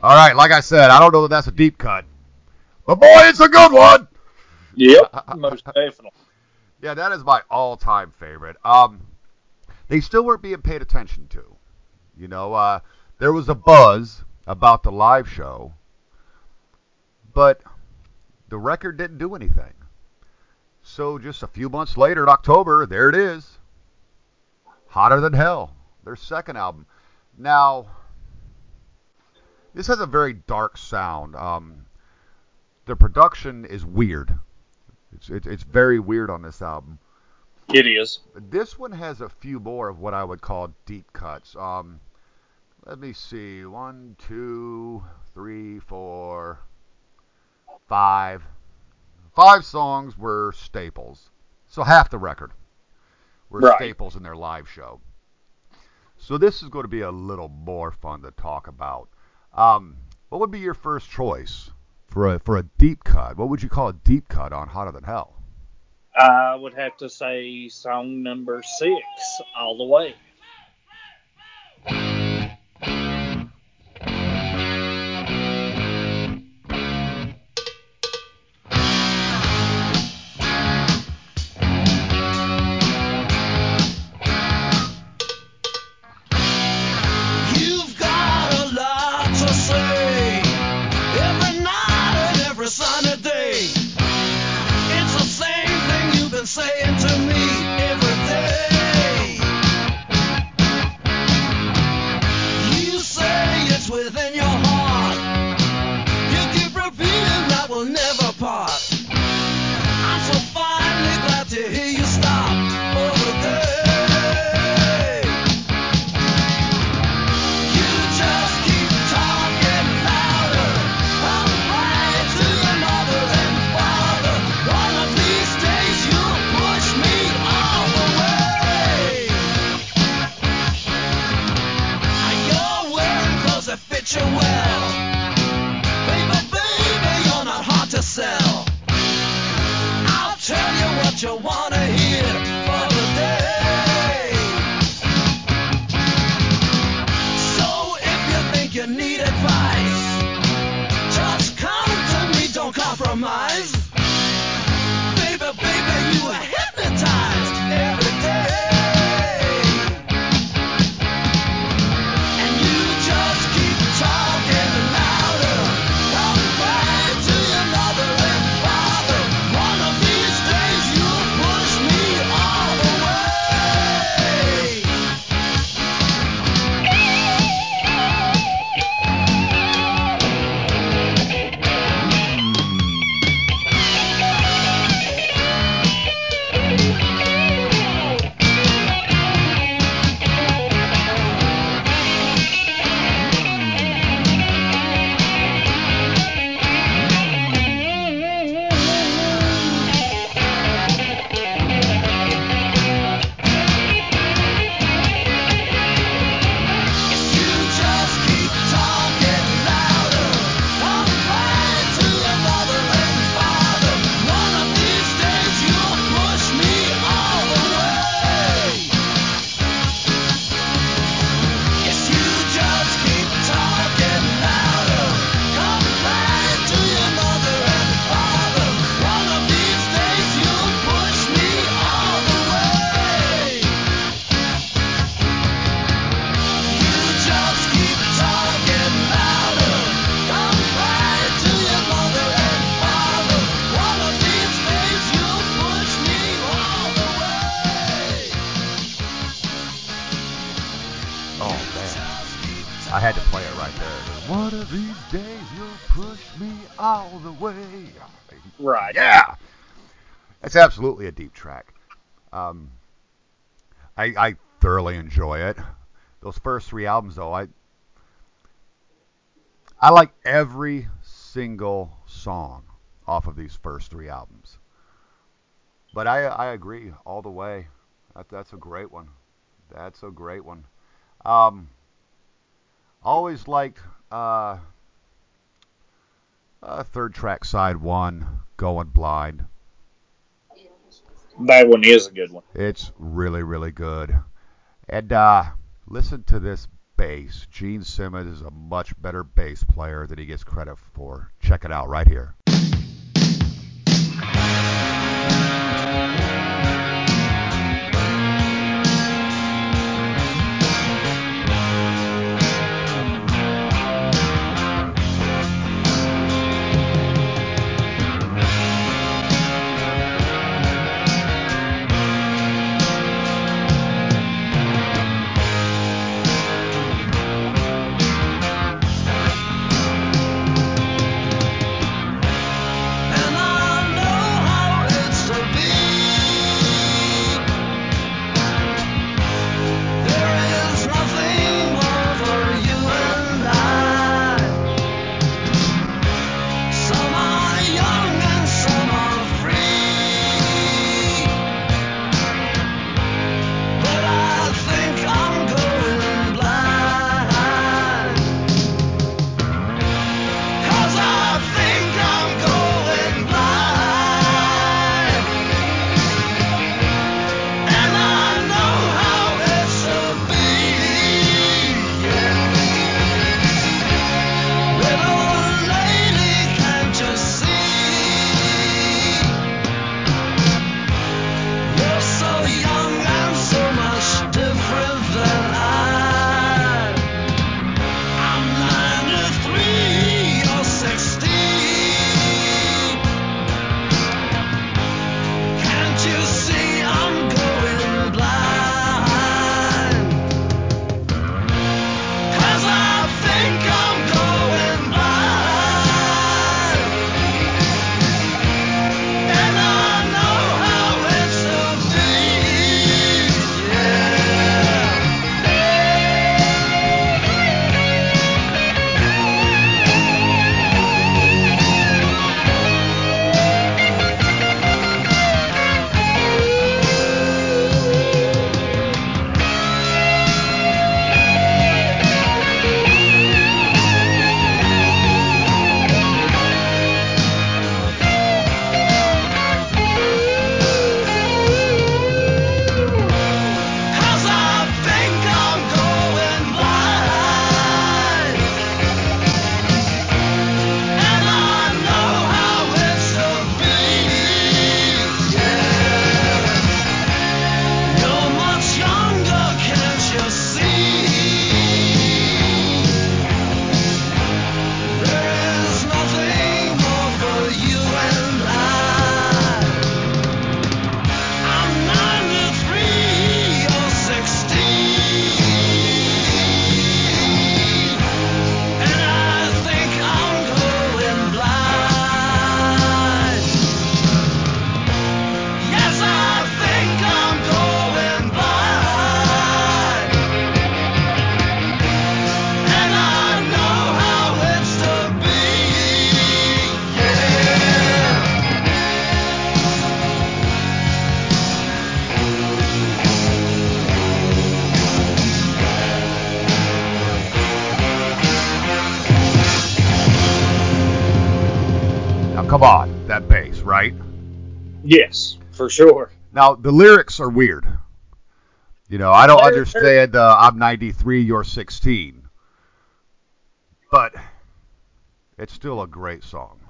Speaker 2: All right, like I said, I don't know that that's a deep cut, but boy, it's a good one.
Speaker 6: Yep, <laughs> most definitely.
Speaker 2: Yeah, that is my all-time favorite. Um, they still weren't being paid attention to. You know, uh, there was a buzz about the live show, but the record didn't do anything. So just a few months later, in October, there it is. Hotter Than Hell, their second album. Now, this has a very dark sound. Um, the production is weird. It's, it's it's very weird on this album.
Speaker 6: It is.
Speaker 2: This one has a few more of what I would call deep cuts. Um, let me see. One, two, three, four, five. Five songs were staples. So half the record were
Speaker 6: Right.
Speaker 2: staples in their live show. So this is going to be a little more fun to talk about. Um, what would be your first choice for a for a deep cut? What would you call a deep cut on Hotter Than Hell?
Speaker 6: I would have to say song number six, all the way.
Speaker 3: All the way.
Speaker 2: Right. Yeah, it's absolutely a deep track. Um, I, I thoroughly enjoy it. Those first three albums, though, I I like every single song off of these first three albums. But I I agree all the way. That, that's a great one. That's a great one. Um, always liked uh, uh, third track side one, going blind.
Speaker 6: That one is a good one.
Speaker 2: It's really, really good. And uh, listen to this
Speaker 6: bass. Gene Simmons is a much better bass player than he gets credit for. Check it out right here.
Speaker 7: Yes,
Speaker 3: for sure.
Speaker 6: Now the lyrics are weird. You know, I don't understand. Uh, I'm 93, you're 16, but it's still a great song.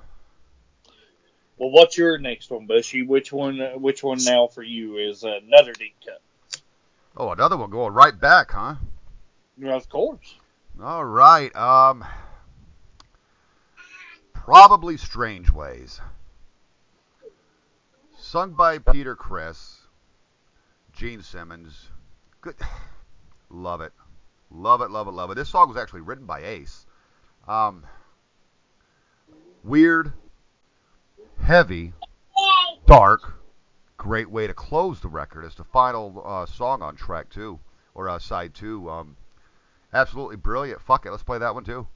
Speaker 3: Well, what's your next one, Bushy? Which one? Uh, which one now for you is another deep cut?
Speaker 6: Oh, another one going right back, huh?
Speaker 3: Yeah, Of course.
Speaker 6: All right. Um, probably Strange Ways. Sung by Peter Criss, Gene Simmons. Good. <sighs> Love it. Love it, love it, love it. This song was actually written by Ace. Um, weird, heavy, dark. Great way to close the record. It's the final uh, song on track two, or uh, side two. Um, absolutely brilliant. Fuck it, let's play that one too.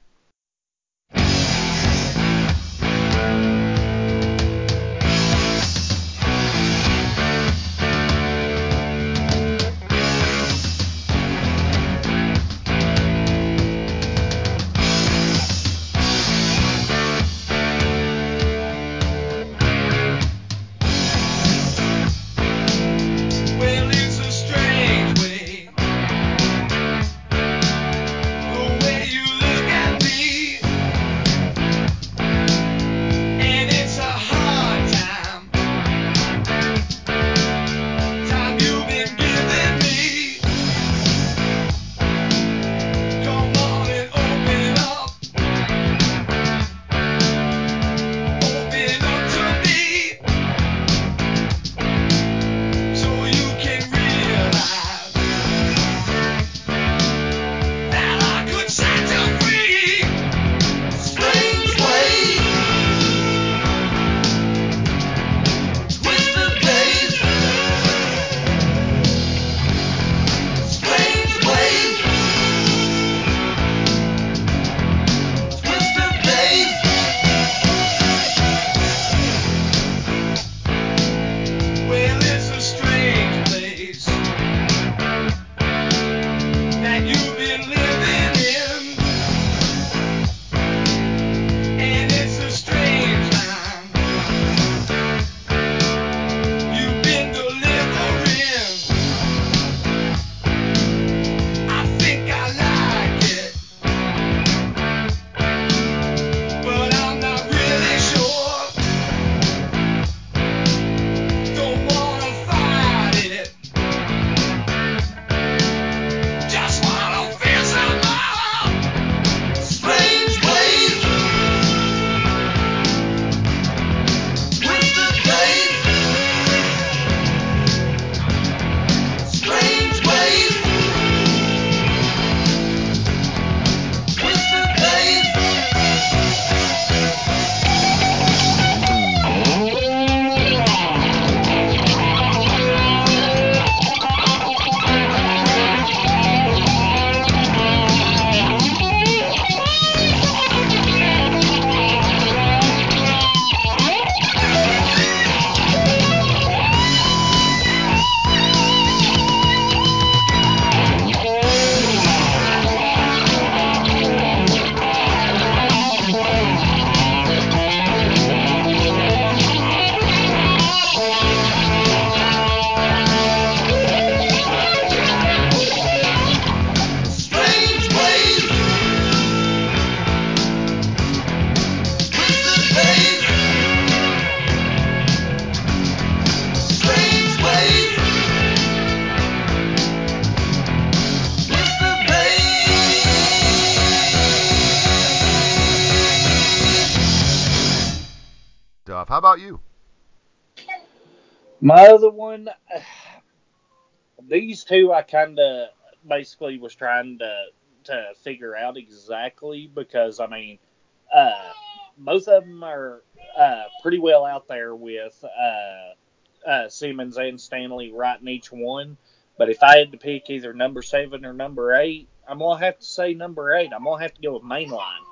Speaker 6: My other one, <sighs> these two, I kind of basically was trying to to figure out exactly because I mean, uh, both of them are uh, pretty well out there with uh, uh, Simmons and Stanley writing each one. But if I had to pick either number seven or number eight, I'm gonna have to say number eight. I'm gonna have to go with Mainline.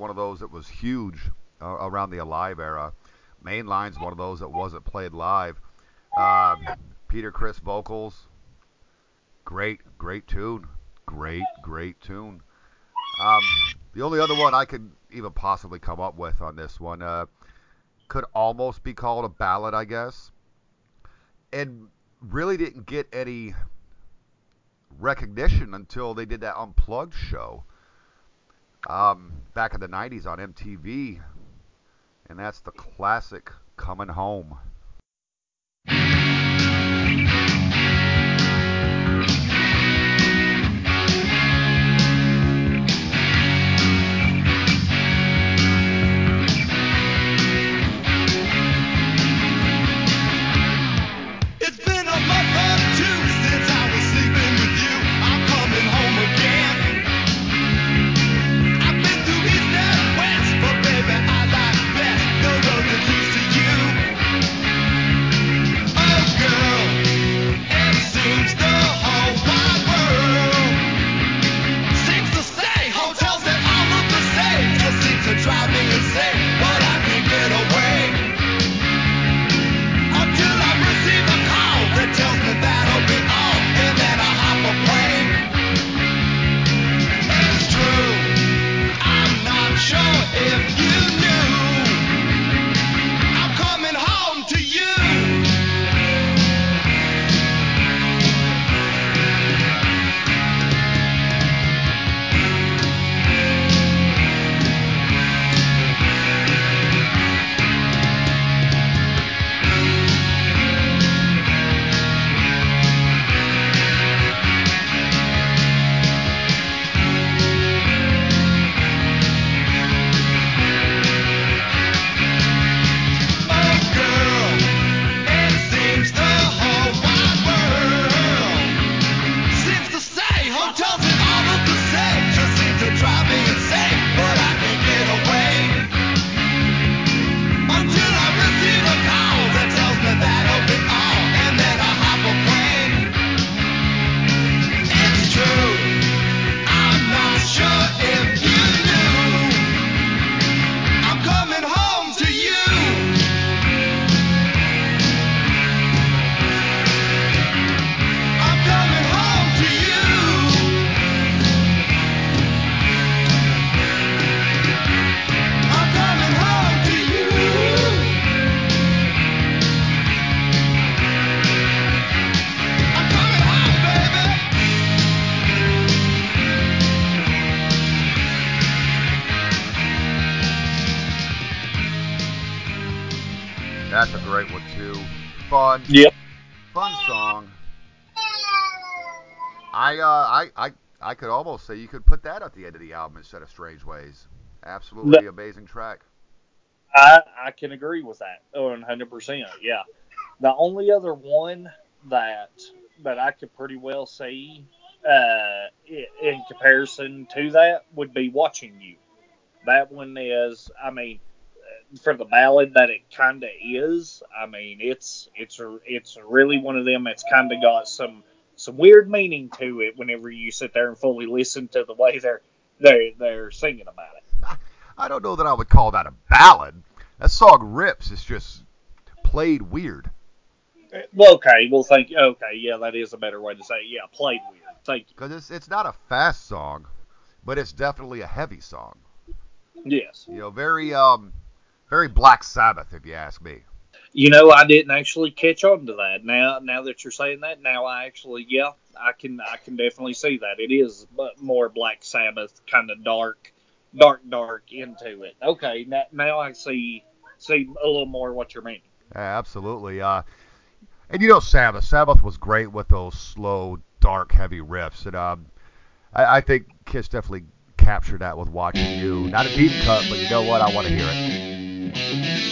Speaker 8: One
Speaker 2: of those that was huge uh, around the Alive era. Mainline's one of those that wasn't played live. Uh, Peter Criss vocals, great, great tune, great, great tune. Um, the only other one I could even possibly come up with on this one uh, could almost be called a ballad, I guess, and really didn't get any recognition until they did that unplugged show um, back in the 90s on MTV, and that's the classic Coming Home.
Speaker 3: Yep.
Speaker 2: Fun song. I uh I I I could almost say you could put that at the end of the album instead of Strange Ways. Absolutely amazing track.
Speaker 3: I I can agree with that. One hundred percent. Yeah. The only other one that that I could pretty well see uh, in comparison to that would be watching you. That one is, I mean, for the ballad that it kind of is. I mean, it's it's a, it's really one of them that's kind of got some some weird meaning to it whenever you sit there and fully listen to the way they're they they're singing about it.
Speaker 2: I don't know that I would call that a ballad. That song rips. It's just played weird.
Speaker 3: Well, okay. Well, thank you. Okay, yeah, that is a better way to say it. Yeah, played weird. Thank you.
Speaker 2: Because it's it's not a fast song, but it's definitely a heavy song.
Speaker 3: Yes.
Speaker 2: You know, very um, very Black Sabbath, if you ask me.
Speaker 3: You know, I didn't actually catch on to that. Now, now that you're saying that, now I actually, yeah, I can, I can definitely see that. It is more Black Sabbath, kind of dark, dark, dark into it. Okay, now, now I see, see a little more what you're meaning.
Speaker 2: Yeah, absolutely. Uh, and you know, Sabbath, Sabbath was great with those slow, dark, heavy riffs, and um, I, I think Kiss definitely captured that with watching you. Not a deep cut, but you know what? I want to hear it.
Speaker 5: Watching you.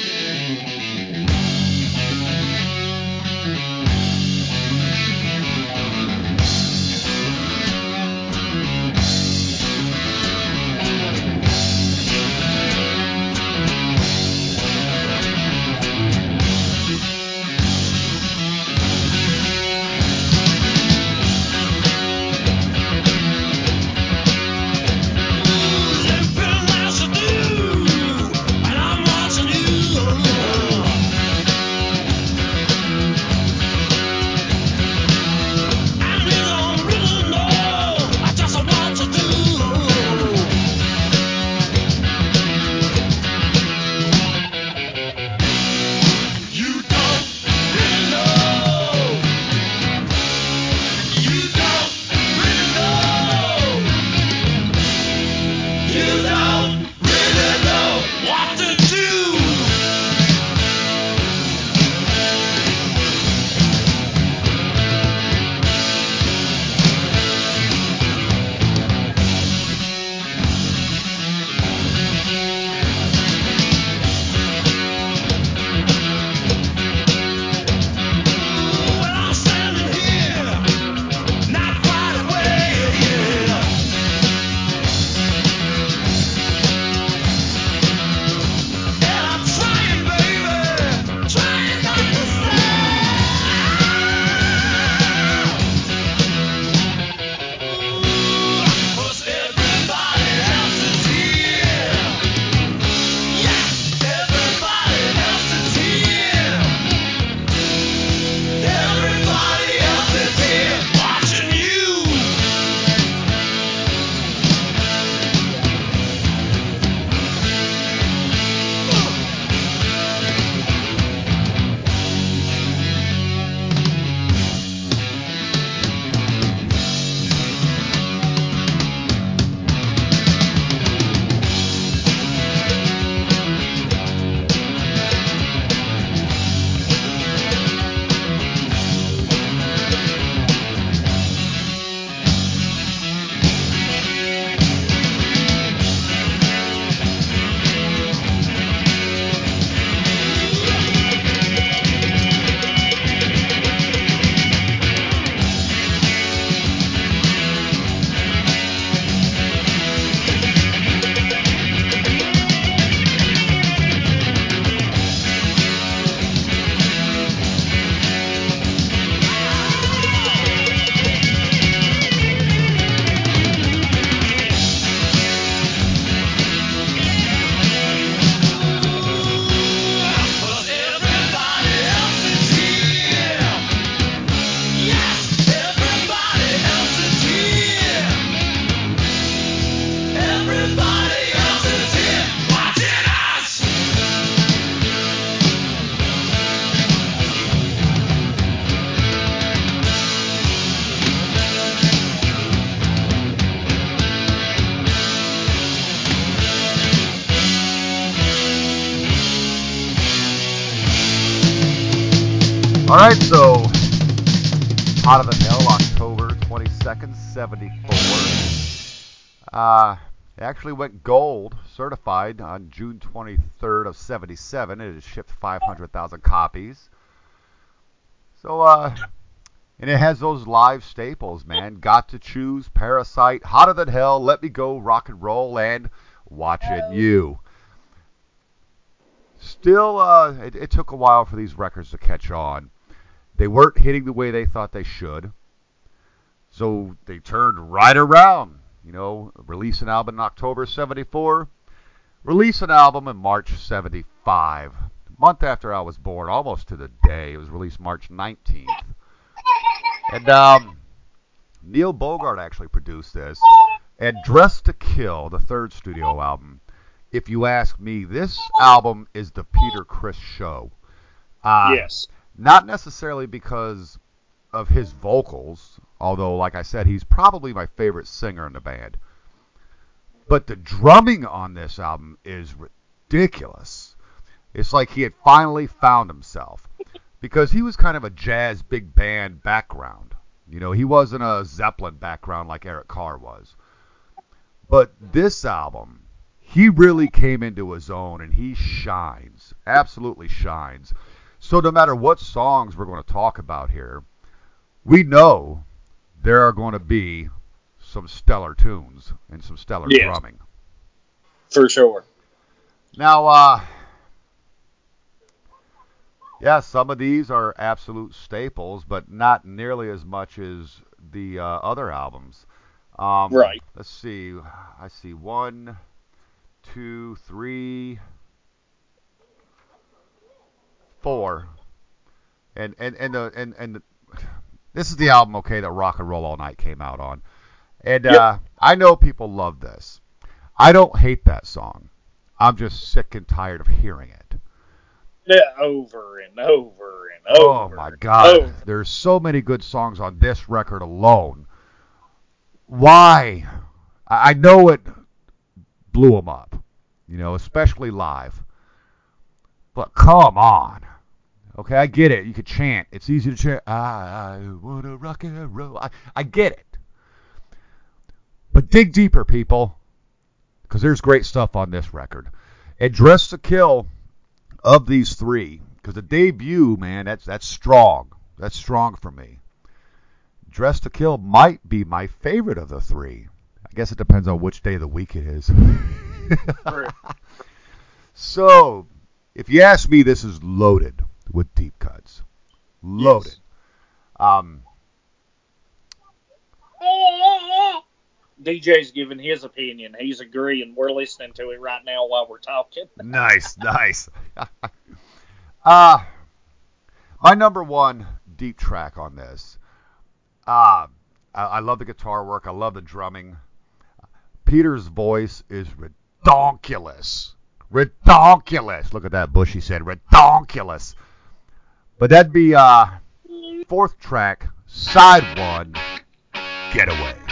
Speaker 2: Actually went gold certified on June 23rd of 77. It has shipped 500,000 copies. So, uh, and it has those live staples, man. Got to choose, Parasite, Hotter Than Hell, Let Me Go, Rock and Roll, and Watching You. Still, uh, it, it took a while for these records to catch on. They weren't hitting the way they thought they should. So they turned right around. You know, release an album in October 74, release an album in March 75. A month after I was born, almost to the day. It was released March 19th. And um, Neil Bogart actually produced this. And Dressed to Kill, the third studio album, if you ask me, this album is the Peter Criss show. Uh,
Speaker 3: yes.
Speaker 2: Not necessarily because of his vocals, although, like I said, he's probably my favorite singer in the band. But the drumming on this album is ridiculous. It's like he had finally found himself <laughs> because he was kind of a jazz big band background. You know, he wasn't a Zeppelin background like Eric Carr was. But this album, he really came into his own and he shines, absolutely shines. So no matter what songs we're going to talk about here, we know there are going to be some stellar tunes and some stellar
Speaker 3: Yes.
Speaker 2: drumming.
Speaker 3: For sure.
Speaker 2: Now, uh, yeah, some of these are absolute staples, but not nearly as much as the uh, other albums. Um,
Speaker 3: Right.
Speaker 2: Let's see. I see one, two, three, four, and and and the and and the, this is the album, okay, that Rock and Roll All Night came out on, and
Speaker 3: Yep.
Speaker 2: uh, I know people love this. I don't hate that song. I'm just sick and tired of hearing it.
Speaker 3: Yeah, over and over and over.
Speaker 2: Oh my God!
Speaker 3: over.
Speaker 2: There's so many good songs on this record alone. Why? I I know it blew them up, you know, especially live. But come on. Okay, I get it. You could chant. It's easy to chant. I, I wanna rock and roll. I, I get it. But dig deeper, people, because there's great stuff on this record. And Dress to Kill of these three, because the debut, man, that's that's strong. That's strong for me. Dress to Kill might be my favorite of the three. I guess it depends on which day of the week it is. <laughs> So, if you ask me, this is loaded with deep cuts. Loaded. Um,
Speaker 3: DJ's giving his opinion. He's agreeing. We're listening to it right now while we're talking. <laughs>
Speaker 2: nice, nice. <laughs> uh, my number one deep track on this. Uh, I, I love the guitar work. I love the drumming. Peter's voice is redonkulous. Redonkulous. Look at that, Bushy said. Redonkulous. But that'd be uh, fourth track, side one, Getaway.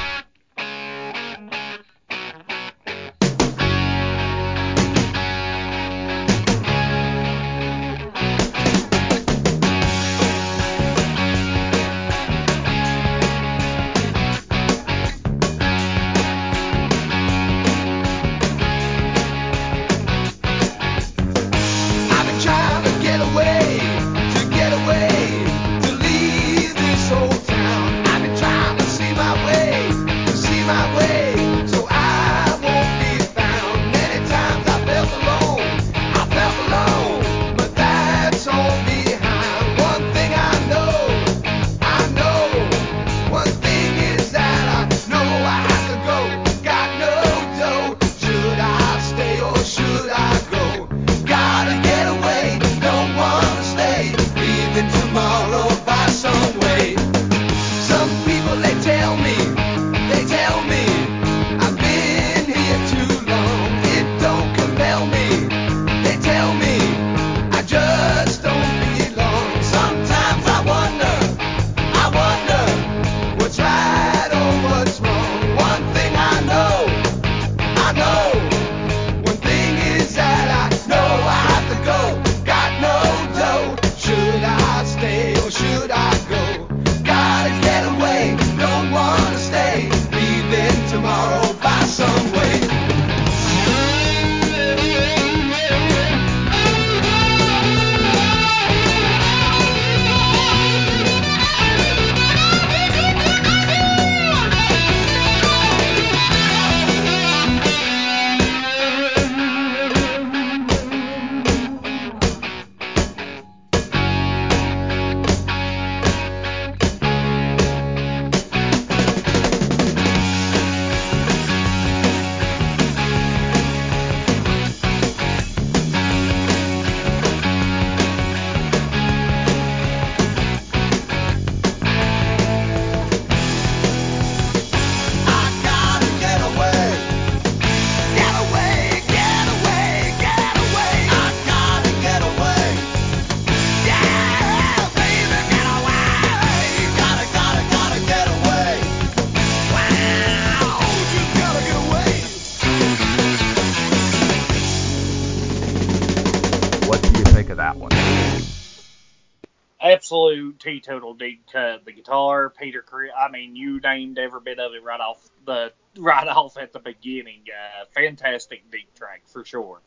Speaker 6: Teetotal deep cut. The guitar, Peter Cre I mean, you named every bit of it right off the <laughs> right off at the beginning. Uh, fantastic deep track for sure.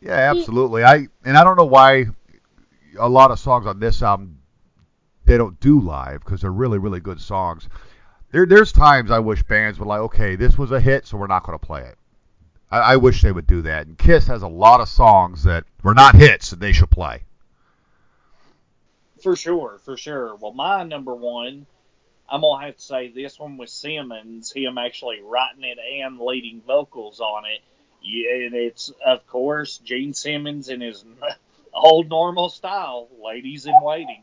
Speaker 2: Yeah, absolutely. I and I don't know why a lot of songs on this album they don't do live because they're really really good songs. There there's times I wish bands would like, okay, this was a hit, so we're not going to play it. I, I wish they would do that. And Kiss has a lot of songs that were not hits that they should play.
Speaker 6: For sure, for sure. Well, my number one, I'm gonna have to say this one with Simmons, him actually writing it and leading vocals on it. Yeah, and it's of course Gene Simmons in his <laughs> old normal style, "Ladies in Waiting."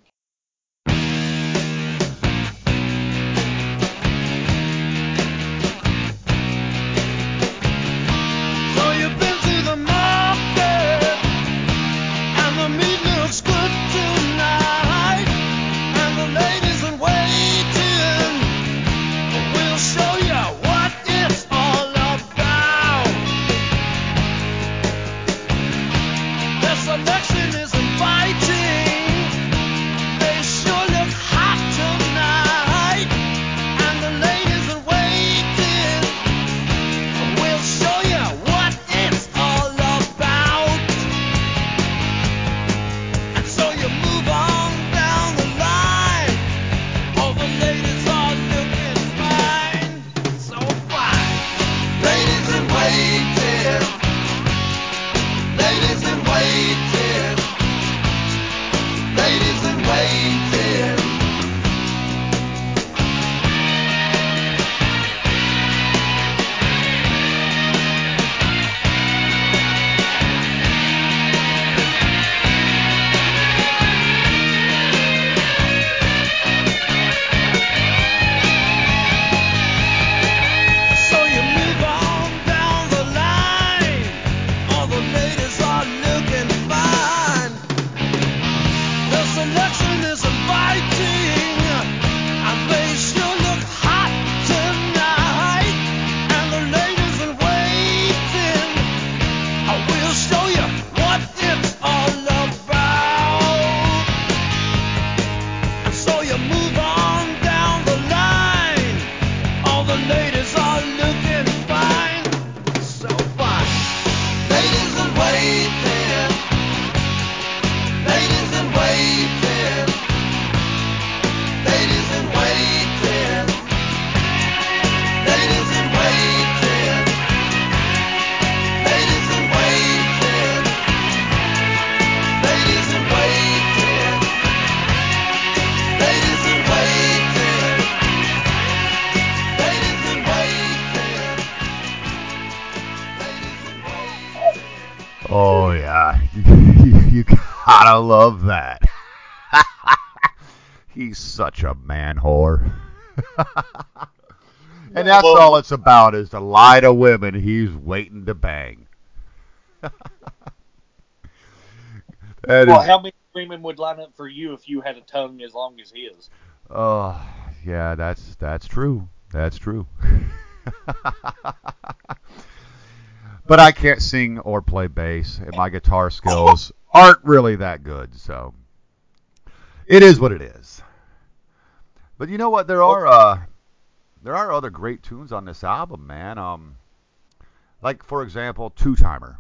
Speaker 2: Gotta love that. <laughs> He's such a man whore. <laughs> and that's
Speaker 6: Well-
Speaker 2: all it's about is to lie to women he's waiting to bang. <laughs>
Speaker 6: Well,
Speaker 2: is-
Speaker 6: how many women would line up for you if you had a tongue as long as his?
Speaker 2: Oh, yeah, that's that's true. That's true. but I can't sing or play bass, and my guitar skills aren't really that good, so it is what it is. But you know what? There are uh, there are other great tunes on this album, man. Um, like for example, Two Timer.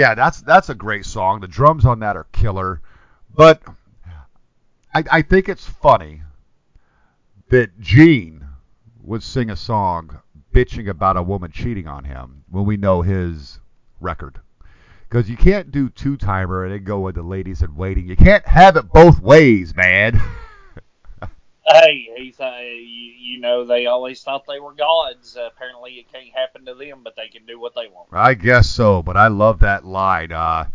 Speaker 2: Yeah, that's that's a great song. The drums on that are killer. But I, I think it's funny that Gene would sing a song bitching about a woman cheating on him when we know his record. Because you can't do two timer and then go with the ladies in waiting. You can't have it both ways, man. <laughs>
Speaker 3: Hey, he's uh, you, you know they always thought they were gods. Uh, apparently, it can't happen to them, but they can do what they want.
Speaker 2: I guess so, but I love that line. Uh,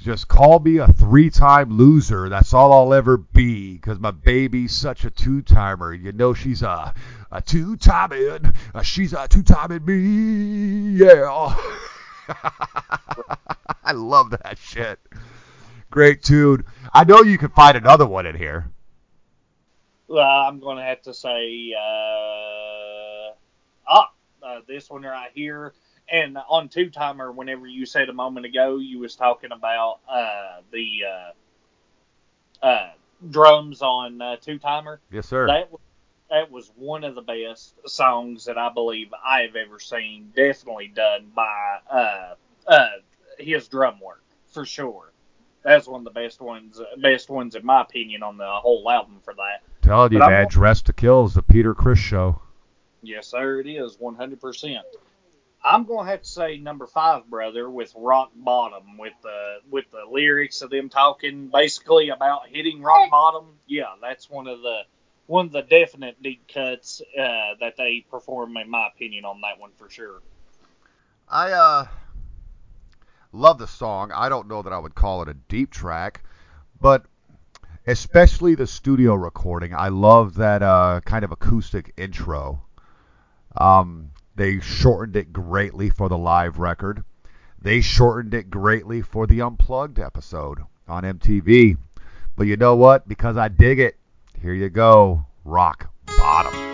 Speaker 2: just call me a three-time loser. That's all I'll ever be, because my baby's such a two-timer. You know she's a a two-timing. Uh, she's a two-timing me. Yeah. <laughs> I love that shit. Great tune. I know you can find another one in here.
Speaker 3: Uh, I'm going to have to say, uh, ah, uh, this one right here. And on two timer, whenever you said a moment ago, you was talking about uh, the uh, uh, drums on uh, two timer.
Speaker 2: Yes, sir.
Speaker 3: That was, that was one of the best songs that I believe I have ever seen. Definitely done by uh, uh, his drum work for sure. That's one of the best ones, best ones in my opinion on the whole album for that.
Speaker 2: Telling you,
Speaker 3: But I'm-
Speaker 2: man, Dressed to Kill is the Peter Criss show.
Speaker 3: Yes, sir, it is 100%. I'm going to have to say number five, brother, with Rock Bottom, with the with the lyrics of them talking basically about hitting rock bottom. Yeah, that's one of the one of the definite deep cuts uh, that they perform, in my opinion, on that one for sure.
Speaker 2: I uh love the song. I don't know that I would call it a deep track, but especially the studio recording. I love that uh kind of acoustic intro. Um they shortened it greatly for the live record. They shortened it greatly for the unplugged episode on MTV. But you know what? Because I dig it, here you go. Rock bottom.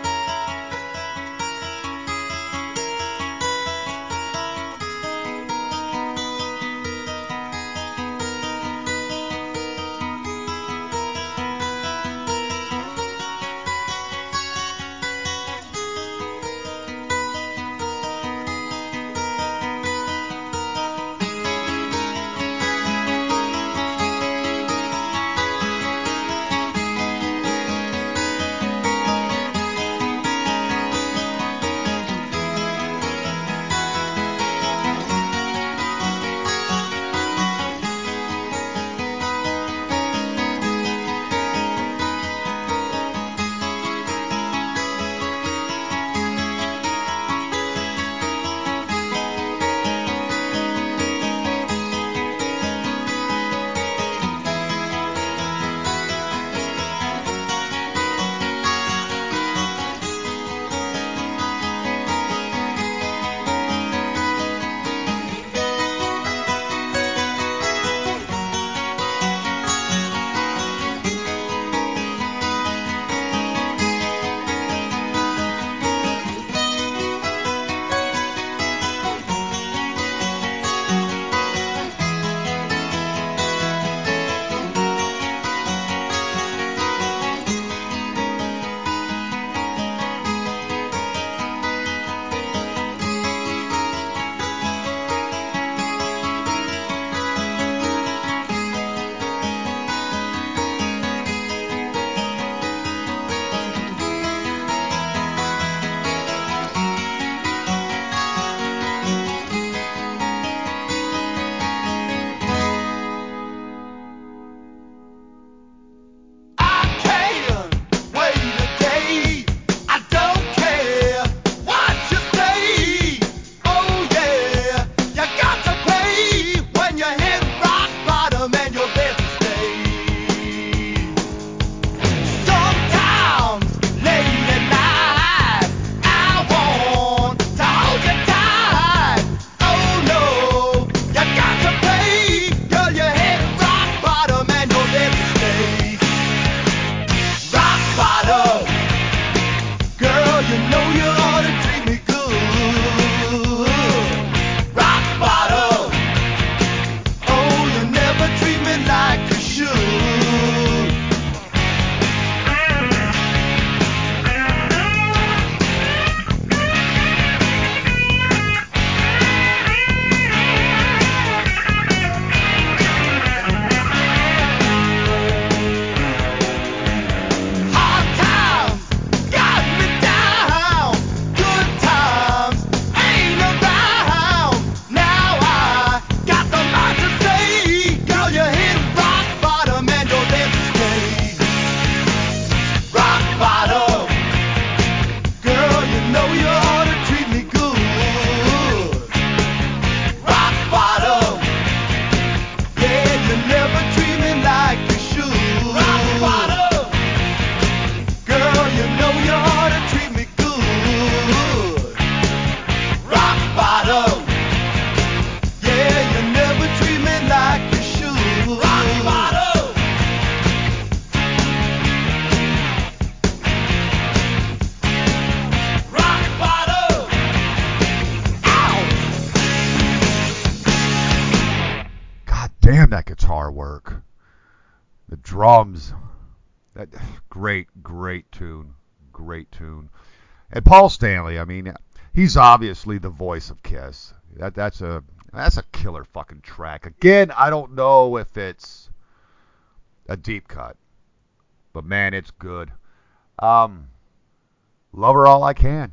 Speaker 2: Drums. That great, great tune, great tune. And Paul Stanley, I mean, he's obviously the voice of Kiss. That that's a that's a killer fucking track. Again, I don't know if it's a deep cut, but man, it's good. Um, love her all I can.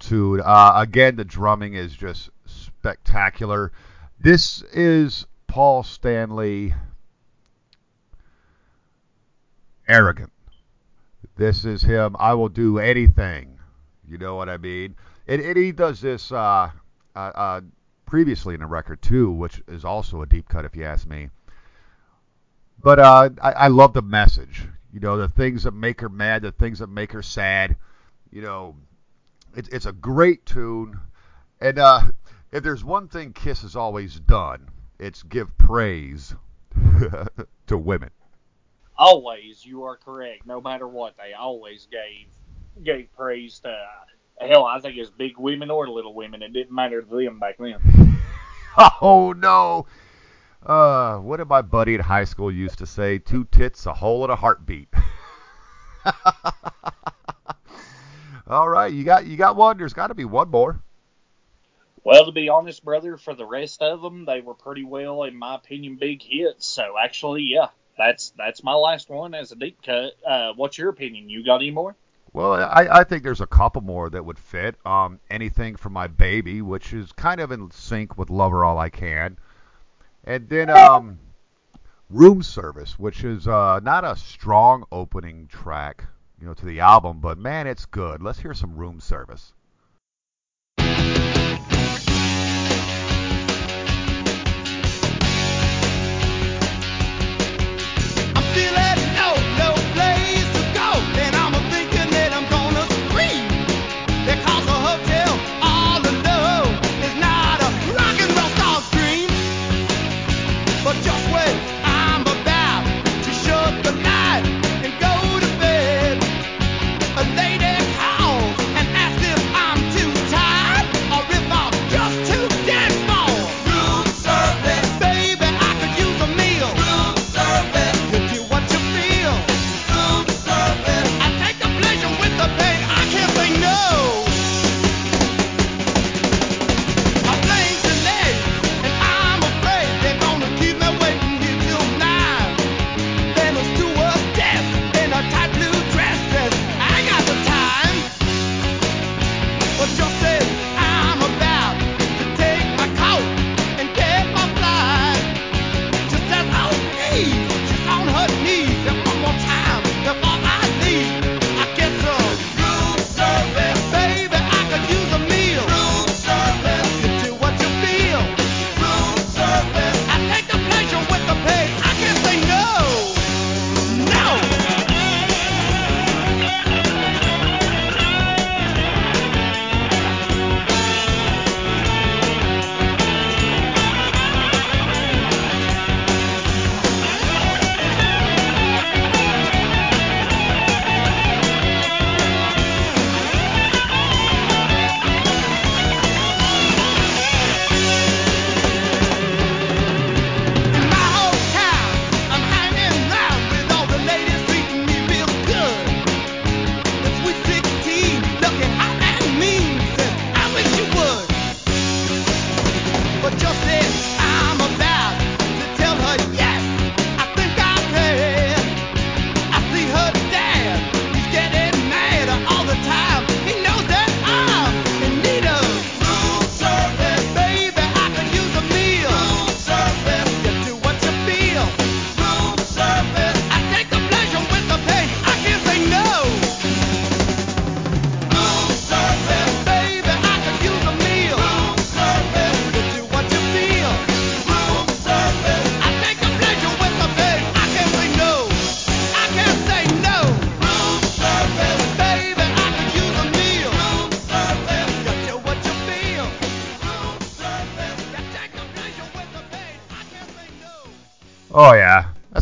Speaker 2: This is a cool tune. Uh, again, the drumming is just spectacular. This is Paul Stanley arrogant. This is him. I will do anything. You know what I mean? And, and he does this uh, uh, uh, previously in a record too, which is also a deep cut if you ask me. But uh, I, I love the message. You know, the things that make her mad, the things that make her sad. You know, it's it's a great tune, and uh, if there's one thing Kiss has always done, it's give praise <laughs> to women.
Speaker 3: Always, you are correct. No matter what, they always gave gave praise to. Hell, I think it's big women or little women. It didn't matter to them back then. <laughs>
Speaker 2: Oh no! Uh, what did my buddy in high school used to say? Two tits, a hole, and a heartbeat. <laughs> All right, you got you got one. There's got to be one more.
Speaker 3: Well, to be honest, brother, for the rest of them, they were pretty well, in my opinion, big hits. So actually, yeah, that's that's my last one as a deep cut. Uh, what's your opinion? You got any more?
Speaker 2: Well, I, I think there's a couple more that would fit. Um, anything for my baby, which is kind of in sync with "Love Her All I Can," and then um, "Room Service," which is uh, not a strong opening track, you know, to the album, but man, it's good. Let's hear some "Room Service."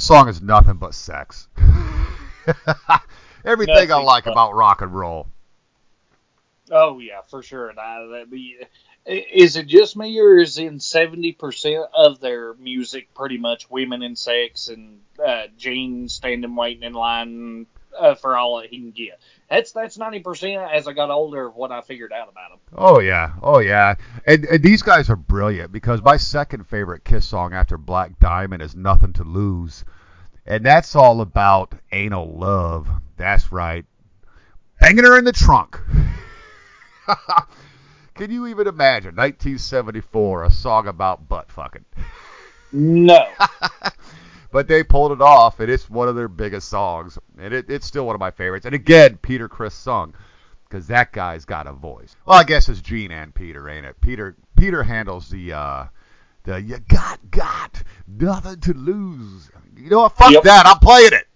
Speaker 2: Song is nothing but sex. <laughs> Everything I like
Speaker 3: but-
Speaker 2: about rock and roll.
Speaker 3: Oh yeah, for sure. And I, be, is it just me, or is in seventy percent of their music pretty much women and sex and uh, Gene standing waiting in line uh, for all that he can get? That's that's ninety percent as I got older of what I figured out about them.
Speaker 2: Oh yeah, oh yeah, and, and these guys are brilliant because my second favorite Kiss song after Black Diamond is "Nothing to Lose," and that's all about anal love. That's right, banging her in the trunk. <laughs> Can you even imagine 1974, a song about butt fucking?
Speaker 3: No, <laughs>
Speaker 2: but they pulled it off, and it's one of their biggest songs, and it, it's still one of my favorites. And again, Peter Criss sung, because that guy's got a voice. Well, I guess it's Gene and Peter, ain't it? Peter Peter handles the uh, the you got got nothing to lose. You know what? Fuck
Speaker 3: Yep.
Speaker 2: that. I'm playing it.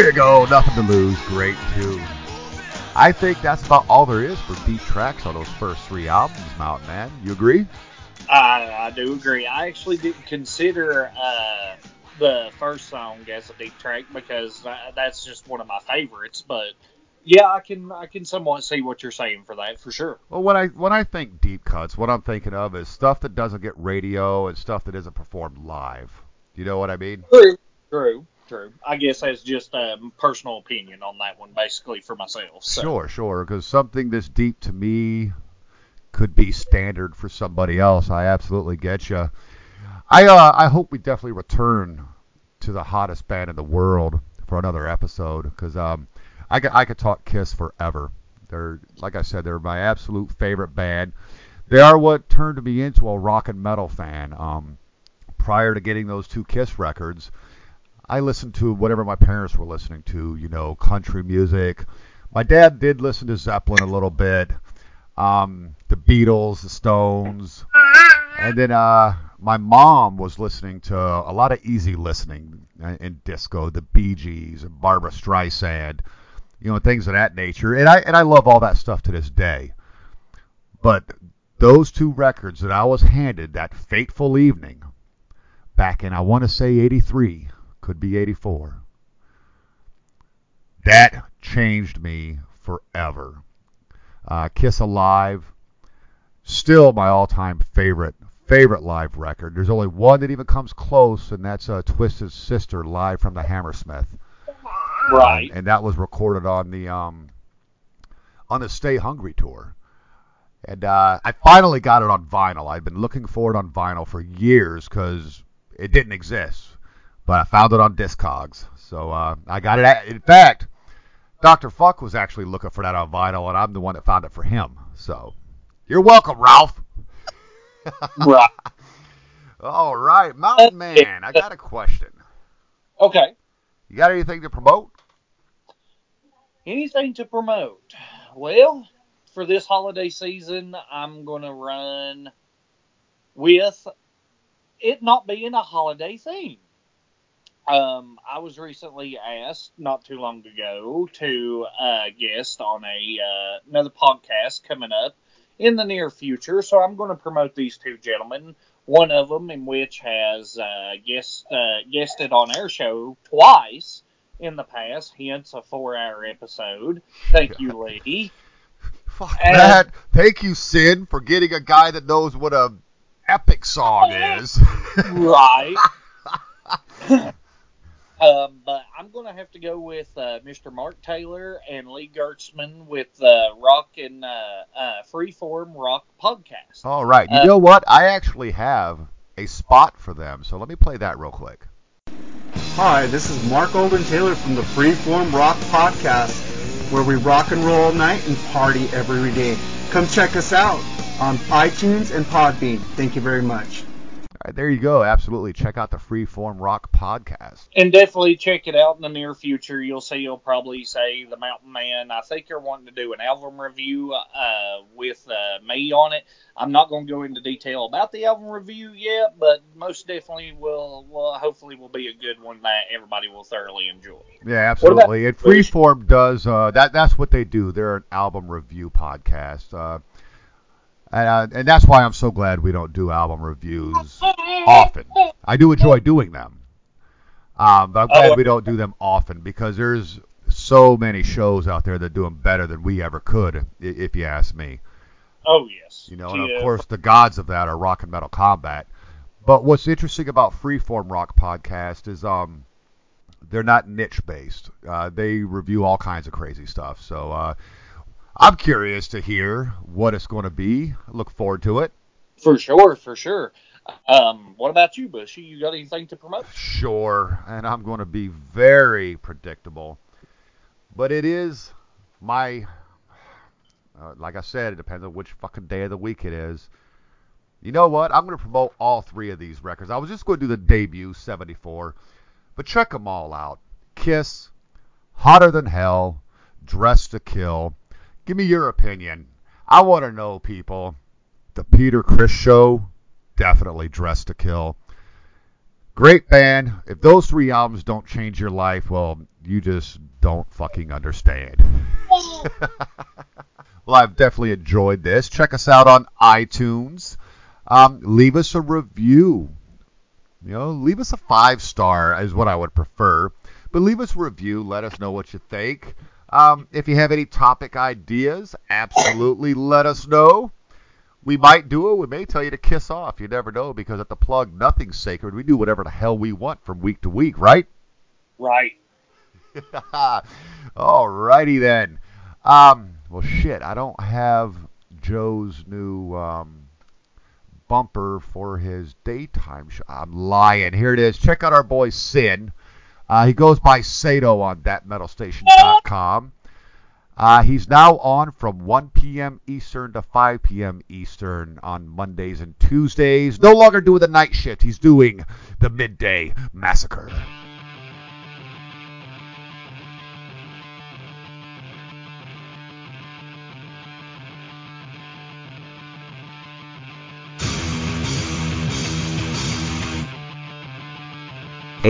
Speaker 2: There you go. Nothing to lose. Great tune. I think that's about all there is for deep tracks on those first three albums, Mountain Man. You agree?
Speaker 3: I, I do agree. I actually didn't consider uh, the first song as a deep track because that, that's just one of my favorites. But yeah, I can I can somewhat see what you're saying for that for sure.
Speaker 2: Well, when I when I think deep cuts, what I'm thinking of is stuff that doesn't get radio and stuff that isn't performed live. Do You know what I mean?
Speaker 3: True, true, true. I guess that's just a personal opinion on that one, basically for myself. So.
Speaker 2: Sure, sure. Because something this deep to me could be standard for somebody else. I absolutely get you. I uh, I hope we definitely return to the hottest band in the world for another episode because um I could I could talk Kiss forever. They're like I said, they're my absolute favorite band. They are what turned me into a rock and metal fan. Um, prior to getting those two Kiss records, I listened to whatever my parents were listening to. You know, country music. My dad did listen to Zeppelin a little bit, um, the Beatles, the Stones, and then uh, my mom was listening to a lot of easy listening uh, in disco, the Bee Gees Barbra Streisand, you know, things of that nature. And I and I love all that stuff to this day. But those two records that I was handed that fateful evening back in I want to say 83, could be 84. That changed me forever. Uh, Kiss Alive, still my all-time favorite favorite live record. There's only one that even comes close, and that's uh, Twisted Sister live from the Hammersmith.
Speaker 3: Right.
Speaker 2: Um, and that was recorded on the um, on the Stay Hungry tour. And uh, I finally got it on vinyl. I've been looking for it on vinyl for years because it didn't exist, but I found it on Discogs. So uh, I got it. At, in fact, Dr. Fuck was actually looking for that on vinyl, and I'm the one that found it for him. So you're welcome, Ralph.
Speaker 3: right. <laughs>
Speaker 2: All right, Mountain Man. I got a question.
Speaker 3: Okay.
Speaker 2: You got anything to promote?
Speaker 3: Anything to promote? Well, for this holiday season, I'm going to run with it not being a holiday theme. Um, I was recently asked not too long ago to uh, guest on a uh, another podcast coming up in the near future, so I'm going to promote these two gentlemen. One of them, in which has uh, guest uh, guested on our show twice in the past, hence a four-hour episode. Thank you, <laughs> Lee.
Speaker 2: Fuck
Speaker 3: And-
Speaker 2: that. Thank you, Sin, for getting a guy that knows what a epic song <laughs> is.
Speaker 3: right. <laughs> um, but I'm going to have to go with uh, Mr. Mark Taylor and Lee Gertzman with uh, Rock and uh, uh, Freeform Rock Podcast.
Speaker 2: All right. You
Speaker 3: Uh,
Speaker 2: know what? I actually have a spot for them, so let me play that real quick.
Speaker 4: Hi, this is Mark Olden Taylor from the Freeform Rock Podcast, where we rock and roll all night and party every day. Come check us out on iTunes and Podbean. Thank you very much.
Speaker 2: Right, there you go. Absolutely. Check out the Freeform Rock podcast.
Speaker 3: And definitely check it out in the near future. You'll see you'll probably say The Mountain Man. I think you're wanting to do an album review uh, with uh, me on it. I'm not going to go into detail about the album review yet, but most definitely will, will hopefully will be a good one that everybody will thoroughly enjoy.
Speaker 2: Yeah, absolutely. And Freeform does uh, that. That's what they do. They're an album review podcast, uh, and uh, and that's why I'm so glad we don't do album reviews often. I do enjoy doing them, um, but I'm glad
Speaker 3: Oh,
Speaker 2: we don't do them often because there's so many shows out there that do them better than we ever could, if you ask me.
Speaker 3: Oh yes,
Speaker 2: You know, and
Speaker 3: Yeah.
Speaker 2: of course the gods of that are rock and metal combat. But what's interesting about Freeform Rock podcast is um they're not niche based. Uh, they review all kinds of crazy stuff. So uh, I'm curious to hear what it's going to be. I look forward to it.
Speaker 3: For sure, for sure. Um, what about you, Bushy? You got anything to promote?
Speaker 2: Sure, and I'm going to be very predictable. But it is my, uh, like I said, it depends on which fucking day of the week it is. You know what? I'm going to promote all three of these records. I was just going to do the debut, 74, but check them all out. Kiss, Hotter Than Hell, Dressed to Kill. Give me your opinion. I want to know, people. The Peter Criss Show, definitely Dressed to Kill. Great band. If those three albums don't change your life, well, you just don't fucking understand. <laughs> well, I've definitely enjoyed this. Check us out on iTunes. Um, leave us a review. You know, leave us a five star is what I would prefer. But leave us a review. Let us know what you think. Um, if you have any topic ideas, absolutely let us know. We might do it. We may tell you to kiss off. You never know because at the plug, nothing's sacred. We do whatever the hell we want from week to week, right?
Speaker 3: Right. <laughs>
Speaker 2: All righty then. Um, well, shit, I don't have Joe's new um, bumper for his daytime show. I'm lying. Here it is. Check out our boy Sin. Uh, he goes by Sato on thatmetalstation.com. Uh, he's now on from 1 p.m. Eastern to 5 p.m. Eastern on Mondays and Tuesdays. No longer doing the night shift. He's doing the midday massacre.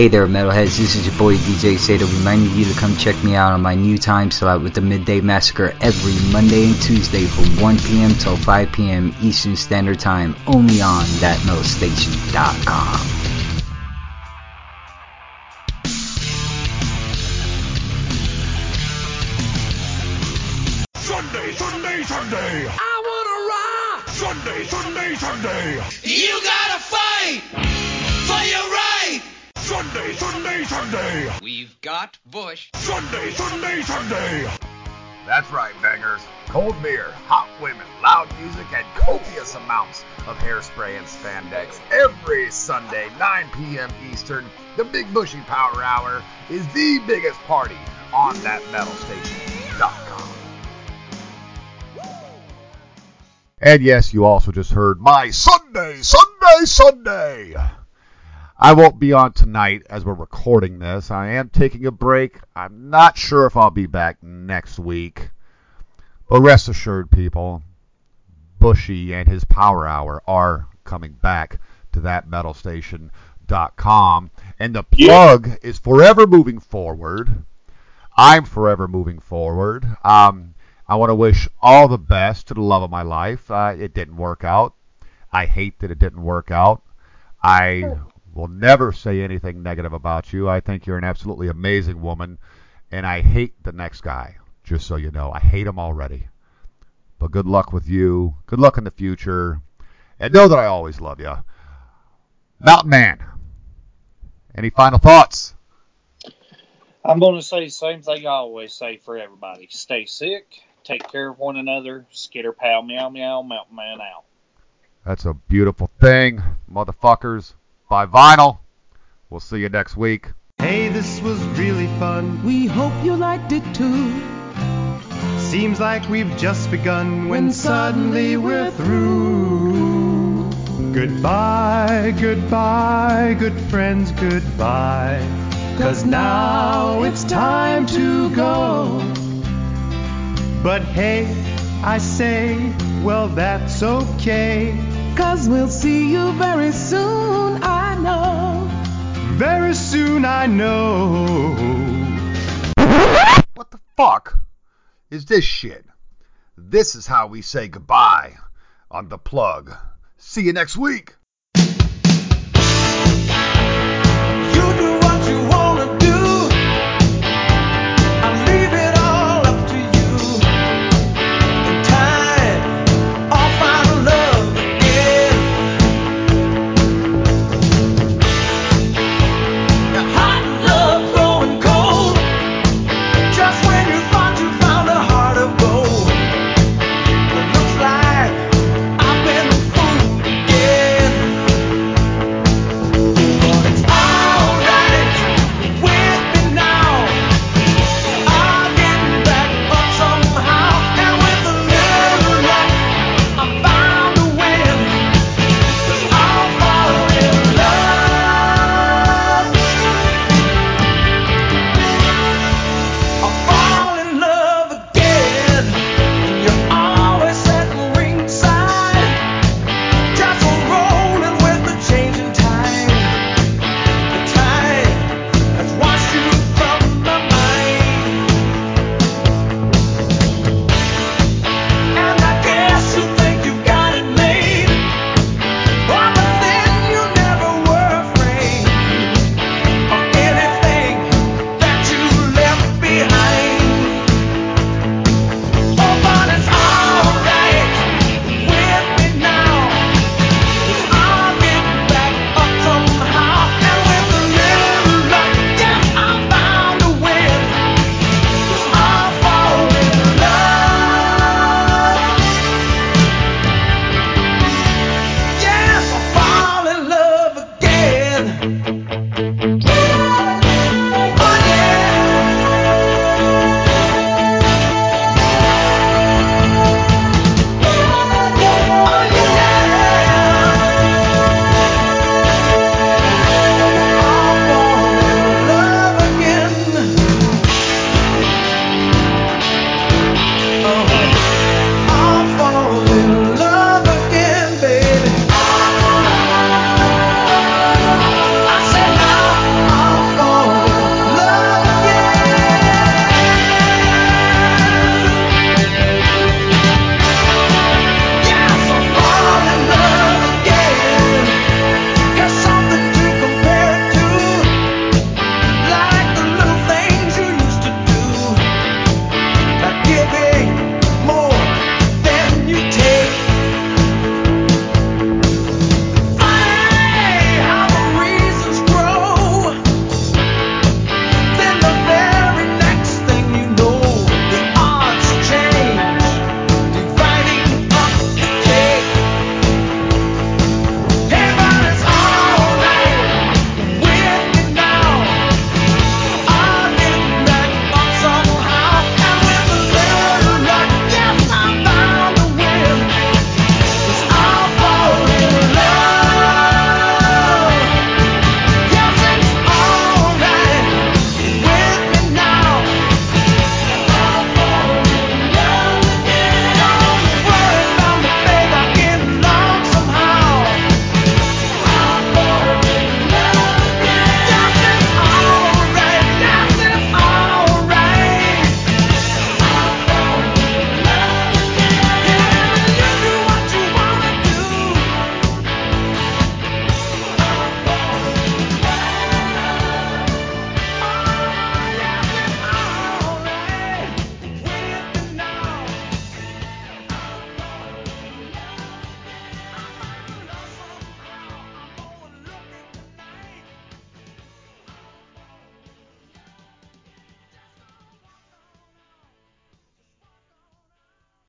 Speaker 9: Hey there, metalheads. This is your boy DJ Sada reminding you to come check me out on my new time slot with the Midday Massacre every Monday and Tuesday from 1 p.m. till 5 p.m. Eastern Standard Time, only on thatmetalstation.com.
Speaker 10: Sunday, Sunday, Sunday.
Speaker 5: I wanna rock.
Speaker 10: Sunday, Sunday, Sunday.
Speaker 5: You
Speaker 10: Sunday, Sunday, Sunday.
Speaker 5: We've got Bush.
Speaker 10: Sunday, Sunday, Sunday.
Speaker 2: That's right, bangers. Cold beer, hot women, loud music, and copious amounts of hairspray and spandex. Every Sunday, 9 p.m. Eastern, the Big Bushy Power Hour is the biggest party on that metalstation.com. And yes, you also just heard my Sunday, Sunday, Sunday. I won't be on tonight as we're recording this. I am taking a break. I'm not sure if I'll be back next week. But rest assured, people, Bushy and his Power Hour are coming back to that metalstation.com. And the plug is forever moving forward. I'm forever moving forward. Um, I want to wish all the best to the love of my life. Uh, it didn't work out. I hate that it didn't work out. I will never say anything negative about you. I think you're an absolutely amazing woman, and I hate the next guy, just so you know. I hate him already. But good luck with you. Good luck in the future. And know that I always love you. Mountain Man, any final thoughts?
Speaker 3: I'm going to say the same thing I always say for everybody. Stay sick, take care of one another, skitter pal, meow meow, mountain man out.
Speaker 2: That's a beautiful thing, motherfuckers. Buy vinyl. We'll see you next week.
Speaker 11: Hey, this was really fun.
Speaker 6: We hope you liked it too.
Speaker 11: Seems like we've just begun when suddenly we're through. Goodbye, goodbye, good friends, goodbye. Cause now it's time to go. But hey, I say, well, that's okay.
Speaker 6: Cause we'll see you very soon, I know.
Speaker 11: Very soon, I know.
Speaker 2: What the fuck is this shit? This is how we say goodbye on The Plug. See you next week.